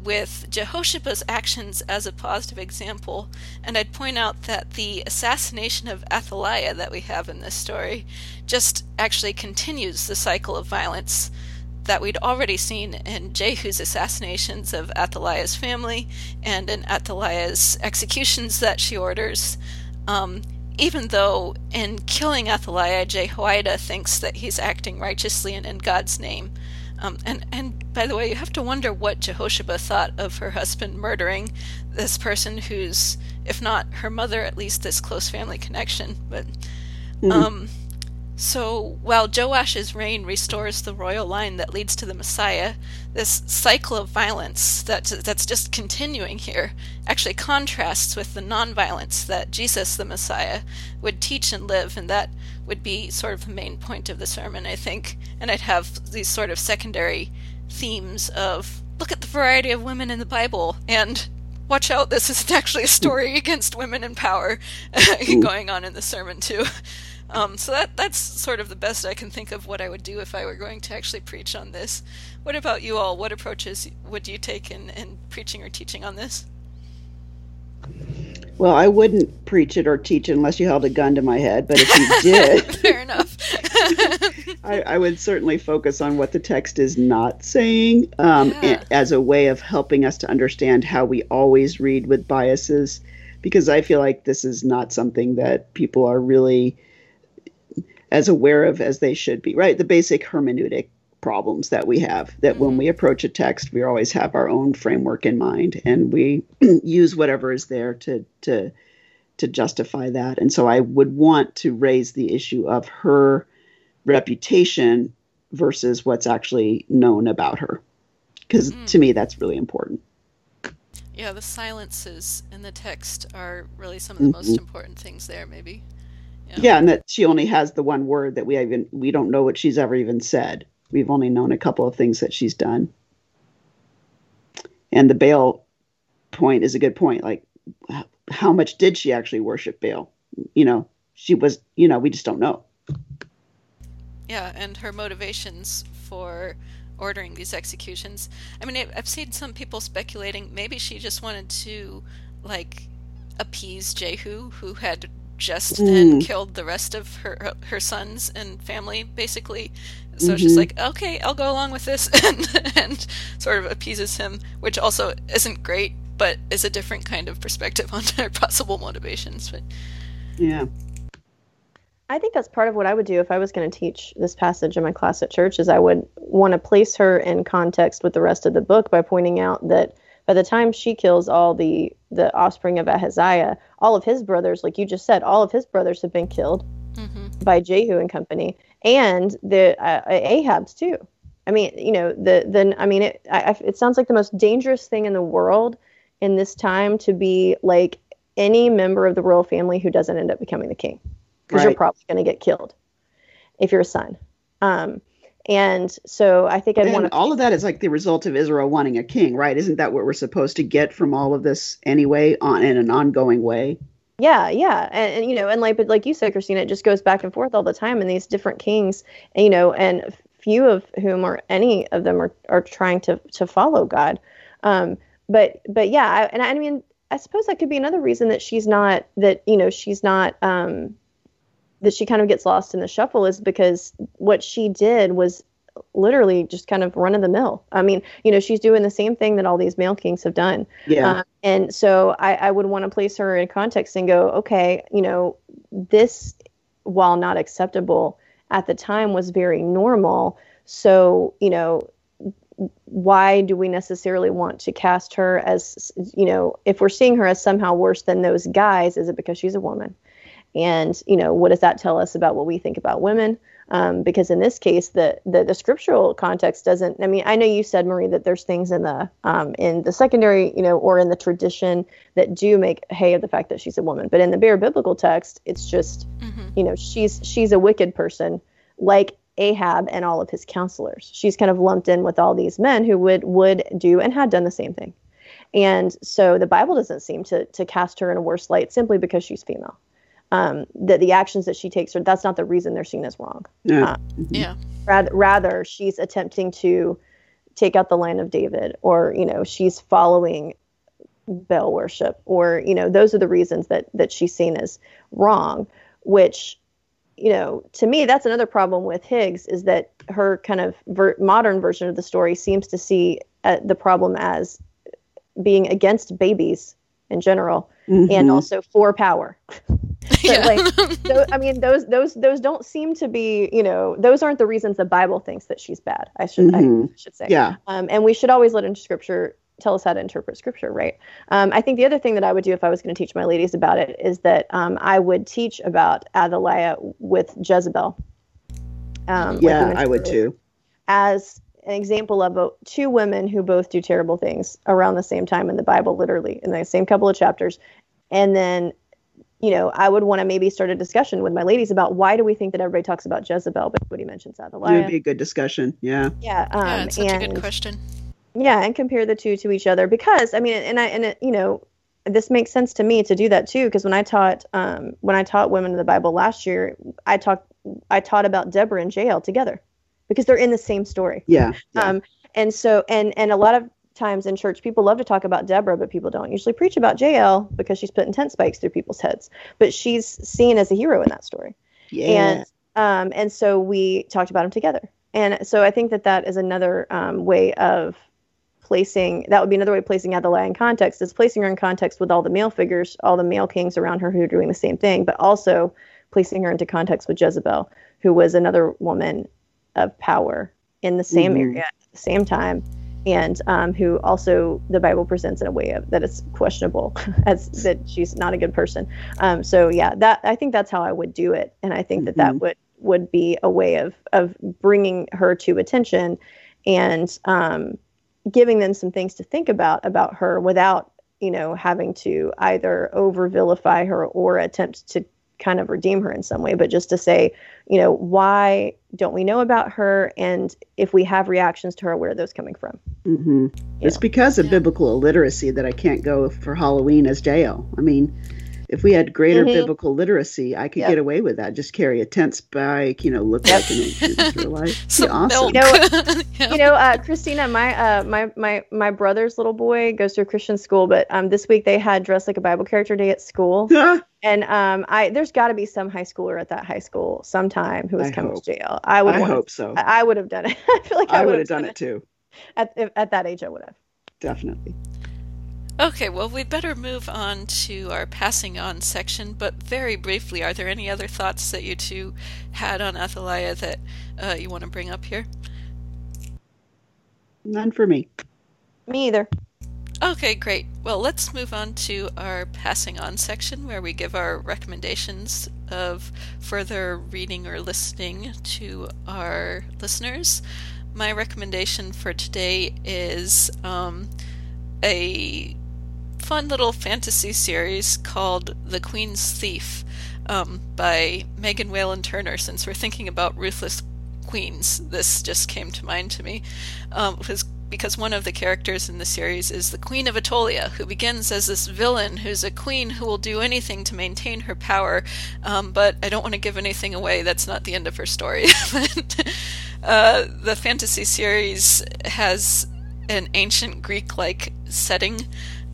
with Jehosheba's actions as a positive example, and I'd point out that the assassination of Athaliah that we have in this story just actually continues the cycle of violence that we'd already seen in Jehu's assassinations of Athaliah's family and in Athaliah's executions that she orders. Um, even though in killing Athaliah, Jehoiada thinks that he's acting righteously and in God's name. Um, and and by the way, you have to wonder what Jehosheba thought of her husband murdering this person who's, if not her mother, at least this close family connection. But Mhm. um, so while Joash's reign restores the royal line that leads to the Messiah, this cycle of violence that that's just continuing here actually contrasts with the nonviolence that Jesus the Messiah would teach and live, and that would be sort of the main point of the sermon, I think. And I'd have these sort of secondary themes of look at the variety of women in the Bible and watch out, this isn't actually a story against women in power going on in the sermon too. Um, so that that's sort of the best I can think of what I would do if I were going to actually preach on this. What about you all? What approaches would you take in, in preaching or teaching on this? Well, I wouldn't preach it or teach it unless you held a gun to my head. But if you did, Fair enough. I, I would certainly focus on what the text is not saying um, Yeah. as a way of helping us to understand how we always read with biases, because I feel like this is not something that people are really as aware of as they should be, right? The basic hermeneutic problems that we have that when mm-hmm. we approach a text, we always have our own framework in mind and we use whatever is there to, to, to justify that. And so I would want to raise the issue of her reputation versus what's actually known about her. Because mm-hmm. to me, that's really important. yeah, the silences in the text are really some of the most mm-hmm. important things there, maybe. Yeah, and that she only has the one word that we even we don't know what she's ever even said. We've only known a couple of things that she's done. And the Baal point is a good point. Like, how much did she actually worship Baal? You know, she was. You know, we just don't know. Yeah, and her motivations for ordering these executions. I mean, I've seen some people speculating maybe she just wanted to, like, appease Jehu, who had just then mm. killed the rest of her her sons and family, basically. So she's mm-hmm. like, okay, I'll go along with this, and and sort of appeases him, which also isn't great, but is a different kind of perspective on her possible motivations. But Yeah. I think that's part of what I would do if I was going to teach this passage in my class at church is I would want to place her in context with the rest of the book by pointing out that by the time she kills all the the offspring of Ahaziah, all of his brothers, like you just said, all of his brothers have been killed by Jehu and company, and the uh, Ahab's too. I mean, you know, the the I mean, it I, I- it sounds like the most dangerous thing in the world in this time to be like any member of the royal family who doesn't end up becoming the king because you're probably going to get killed if you're a son. Um, and so I think I'd want to. all of that is like the result of Israel wanting a king, right? Isn't that what we're supposed to get from all of this anyway, on in an ongoing way? Yeah, yeah, and, and you know, and like, but like you said, Christina, it just goes back and forth all the time, and these different kings, and, you know, and few of whom or any of them are, are trying to to follow God. Um, but but yeah, I, and I mean, I suppose that could be another reason that she's not that you know she's not um, that she kind of gets lost in the shuffle is because what she did was literally just kind of run of the mill. I mean, you know, she's doing the same thing that all these male kings have done. Yeah. Um, and so I, I would want to place her in context and go, okay, you know, this, while not acceptable at the time, was very normal. So, you know, why do we necessarily want to cast her as, you know, if we're seeing her as somehow worse than those guys, is it because she's a woman? And, you know, what does that tell us about what we think about women? Um, because in this case, the, the the scriptural context doesn't. I mean, I know you said Marie that there's things in the um, in the secondary, you know, or in the tradition that do make hay of the fact that she's a woman. But in the bare biblical text, it's just, you know, she's she's a wicked person, like Ahab and all of his counselors. She's kind of lumped in with all these men who would would do and had done the same thing. And so the Bible doesn't seem to to cast her in a worse light simply because she's female. Um, that the actions that she takes are that's not the reason they're seen as wrong. Yeah. Yeah. Rather, rather she's attempting to take out the line of David, or you know, she's following Baal worship, or you know, those are the reasons that that she's seen as wrong. Which, you know, to me, that's another problem with Higgs is that her kind of ver- modern version of the story seems to see uh, the problem as being against babies in general, and Mhm. also for power. So, Yeah. like, I mean, those those those don't seem to be, you know, those aren't the reasons the Bible thinks that she's bad. I should Mhm. I should say. Yeah. Um, and we should always let into Scripture tell us how to interpret Scripture, right? Um, I think the other thing that I would do if I was going to teach my ladies about it is that um, I would teach about Athaliah with Jezebel. Um, like Yeah, I would too. As an example of a, two women who both do terrible things around the same time in the Bible, literally in the same couple of chapters, and then you know, I would want to maybe start a discussion with my ladies about why do we think that everybody talks about Jezebel, but nobody mentions It would be a good discussion. Yeah. Yeah, um, yeah, it's such and a good question. yeah, and compare the two to each other because I mean, and I and it, you know, this makes sense to me to do that too because when I taught um, when I taught women of the Bible last year, I talked I taught about Deborah and Jael together because they're in the same story. Yeah. yeah. Um, and so, and and a lot of times in church, people love to talk about Deborah, but people don't usually preach about Jael because she's putting tent spikes through people's heads. But she's seen as a hero in that story, yeah. and um, and so we talked about them together. And so I think that that is another um, way of placing. That would be another way of placing Athaliah in context is placing her in context with all the male figures, all the male kings around her who are doing the same thing, but also placing her into context with Jezebel, who was another woman of power in the same Mhm. area at the same time and um, who also the bible presents in a way of that it's questionable as that she's not a good person um, so yeah that i think that's how i would do it and i think that that Mhm. would would be a way of of bringing her to attention and um, giving them some things to think about about her without you know having to either over vilify her or attempt to kind of redeem her in some way but just to say you know why don't we know about her and if we have reactions to her where are those coming from hmm It's Yeah. because of Yeah. biblical illiteracy that I can't go for Halloween as Jael. I mean, if we had greater Mhm. biblical literacy, I could Yep. get away with that. Just carry a tent spike, you know, look Yep. like an ancient Israelite. Be Some awesome. milk. You know Yeah. you know uh, christina my uh, my my my brother's little boy goes to a christian school but um, this week they had dressed like a bible character day at school and um, i there's got to be some high schooler at that high school sometime who was I coming hope. to Jael i would I want hope so. I, I would have done it i feel like i, I would would have done it too. at, at that age i would have Definitely. Okay, well, we'd better move on to our passing on section, but very briefly, are there any other thoughts that you two had on Athaliah that uh, you want to bring up here? None for me. me either Okay, great. Well, let's move on to our passing on section where we give our recommendations of further reading or listening to our listeners. My recommendation for today is um, a fun little fantasy series called The Queen's Thief um, by Megan Whalen Turner. Since we're thinking about ruthless queens, this just came to mind to me. Um, because one of the characters in the series is the Queen of Attolia, who begins as this villain who's a queen who will do anything to maintain her power. Um, but I don't want to give anything away. That's not the end of her story. But, Uh, the fantasy series has an ancient Greek like setting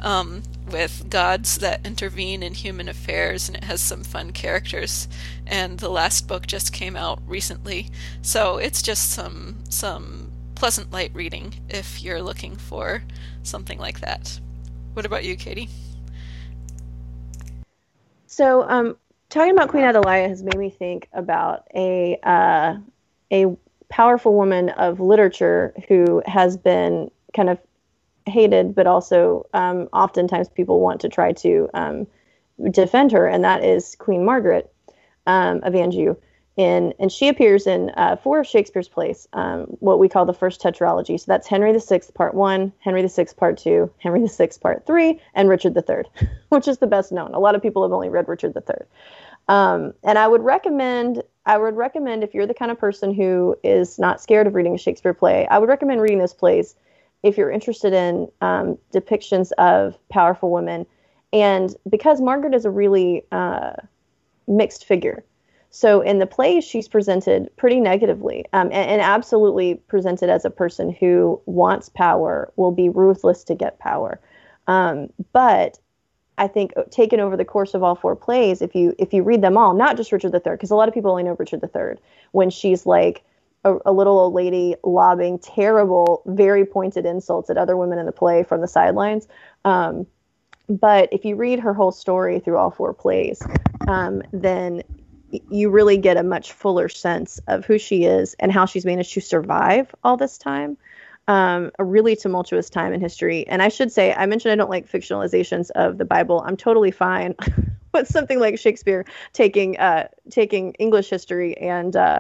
um, with gods that intervene in human affairs, and it has some fun characters. And the last book just came out recently, so it's just some some pleasant light reading if you're looking for something like that. What about you, Katie? So, um, talking about Queen Athaliah has made me think about a uh, a powerful woman of literature who has been kind of hated, but also um, oftentimes people want to try to um, defend her, and that is Queen Margaret um, of Anjou. In, and she appears in uh, four of Shakespeare's plays, um, what we call the first tetralogy. So that's Henry VI, Part One, Henry VI, Part Two, Henry VI, Part Three, and Richard III, which is the best known. A lot of people have only read Richard III. Um, and I would recommend I would recommend if you're the kind of person who is not scared of reading a Shakespeare play, I would recommend reading those plays if you're interested in um, depictions of powerful women. And because Margaret is a really uh, mixed figure. So in the plays, she's presented pretty negatively um, and, and, absolutely presented as a person who wants power, will be ruthless to get power. Um, but I think taken over the course of all four plays, if you if you read them all, not just Richard III, because a lot of people only know Richard III, when she's like a, a, little old lady lobbing terrible, very pointed insults at other women in the play from the sidelines. Um, but if you read her whole story through all four plays, um, then you really get a much fuller sense of who she is and how she's managed to survive all this time. Um, a really tumultuous time in history. And I should say, I mentioned I don't like fictionalizations of the Bible. I'm totally fine with something like Shakespeare taking uh, taking English history and uh,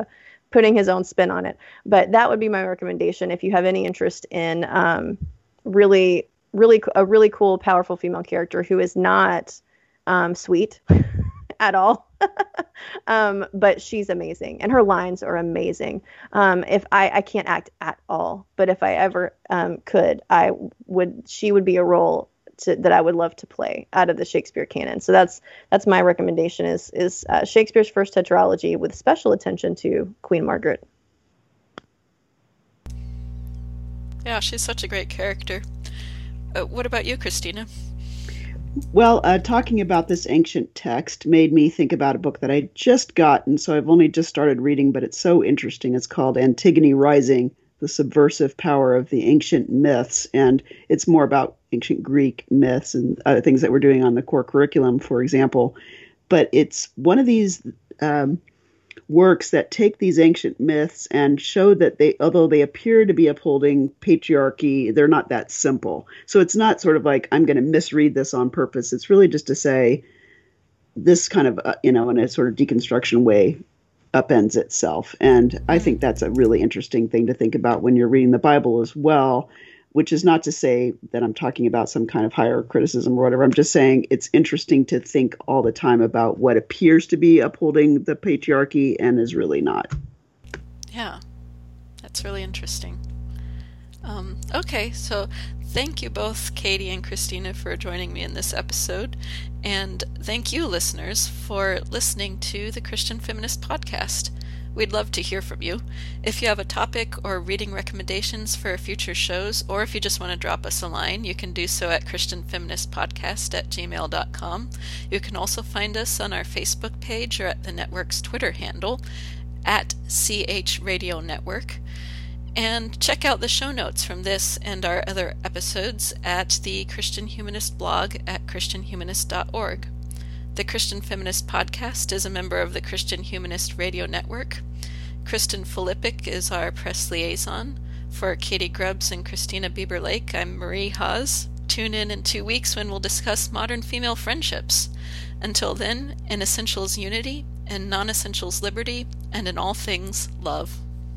putting his own spin on it. But that would be my recommendation if you have any interest in um, really, really a really cool, powerful female character who is not um, sweet at all. um, but she's amazing, and her lines are amazing. Um, if I, I can't act at all, but if I ever um, could, I would. She would be a role to, that I would love to play out of the Shakespeare canon. So that's that's my recommendation is is uh, Shakespeare's first tetralogy with special attention to Queen Margaret. Yeah, she's such a great character. Uh, what about you, Christina? Well, uh, talking about this ancient text made me think about a book that I just got, and so I've only just started reading, but it's so interesting. It's called Antigone Rising The Subversive Power of the Ancient Myths, and it's more about ancient Greek myths and other things that we're doing on the core curriculum, for example. But it's one of these um, works that take these ancient myths and show that they, although they appear to be upholding patriarchy, they're not that simple. So it's not sort of like, I'm going to misread this on purpose. It's really just to say, this kind of, uh, you know, in a sort of deconstruction way, upends itself. And I think that's a really interesting thing to think about when you're reading the Bible as well which is not to say that I'm talking about some kind of higher criticism or whatever. I'm just saying it's interesting to think all the time about what appears to be upholding the patriarchy and is really not. Yeah, that's really interesting. Um, okay, so thank you both, Katie and Christina, for joining me in this episode. And thank you, listeners, for listening to the Christian Feminist Podcast. We'd love to hear from you. If you have a topic or reading recommendations for future shows, or if you just want to drop us a line, you can do so at ChristianFeministPodcast at gmail.com. You can also find us on our Facebook page or at the network's Twitter handle at CH Radio Network. And check out the show notes from this and our other episodes at the Christian Humanist blog at ChristianHumanist.org. The Christian Feminist Podcast is a member of the Christian Humanist Radio Network. Kristen Filippic is our press liaison. For Katie Grubbs and Christina Bieber Lake, I'm Marie Hause. Tune in in two weeks when we'll discuss modern female friendships. Until then, in essentials unity, in non essentials liberty, and in all things love.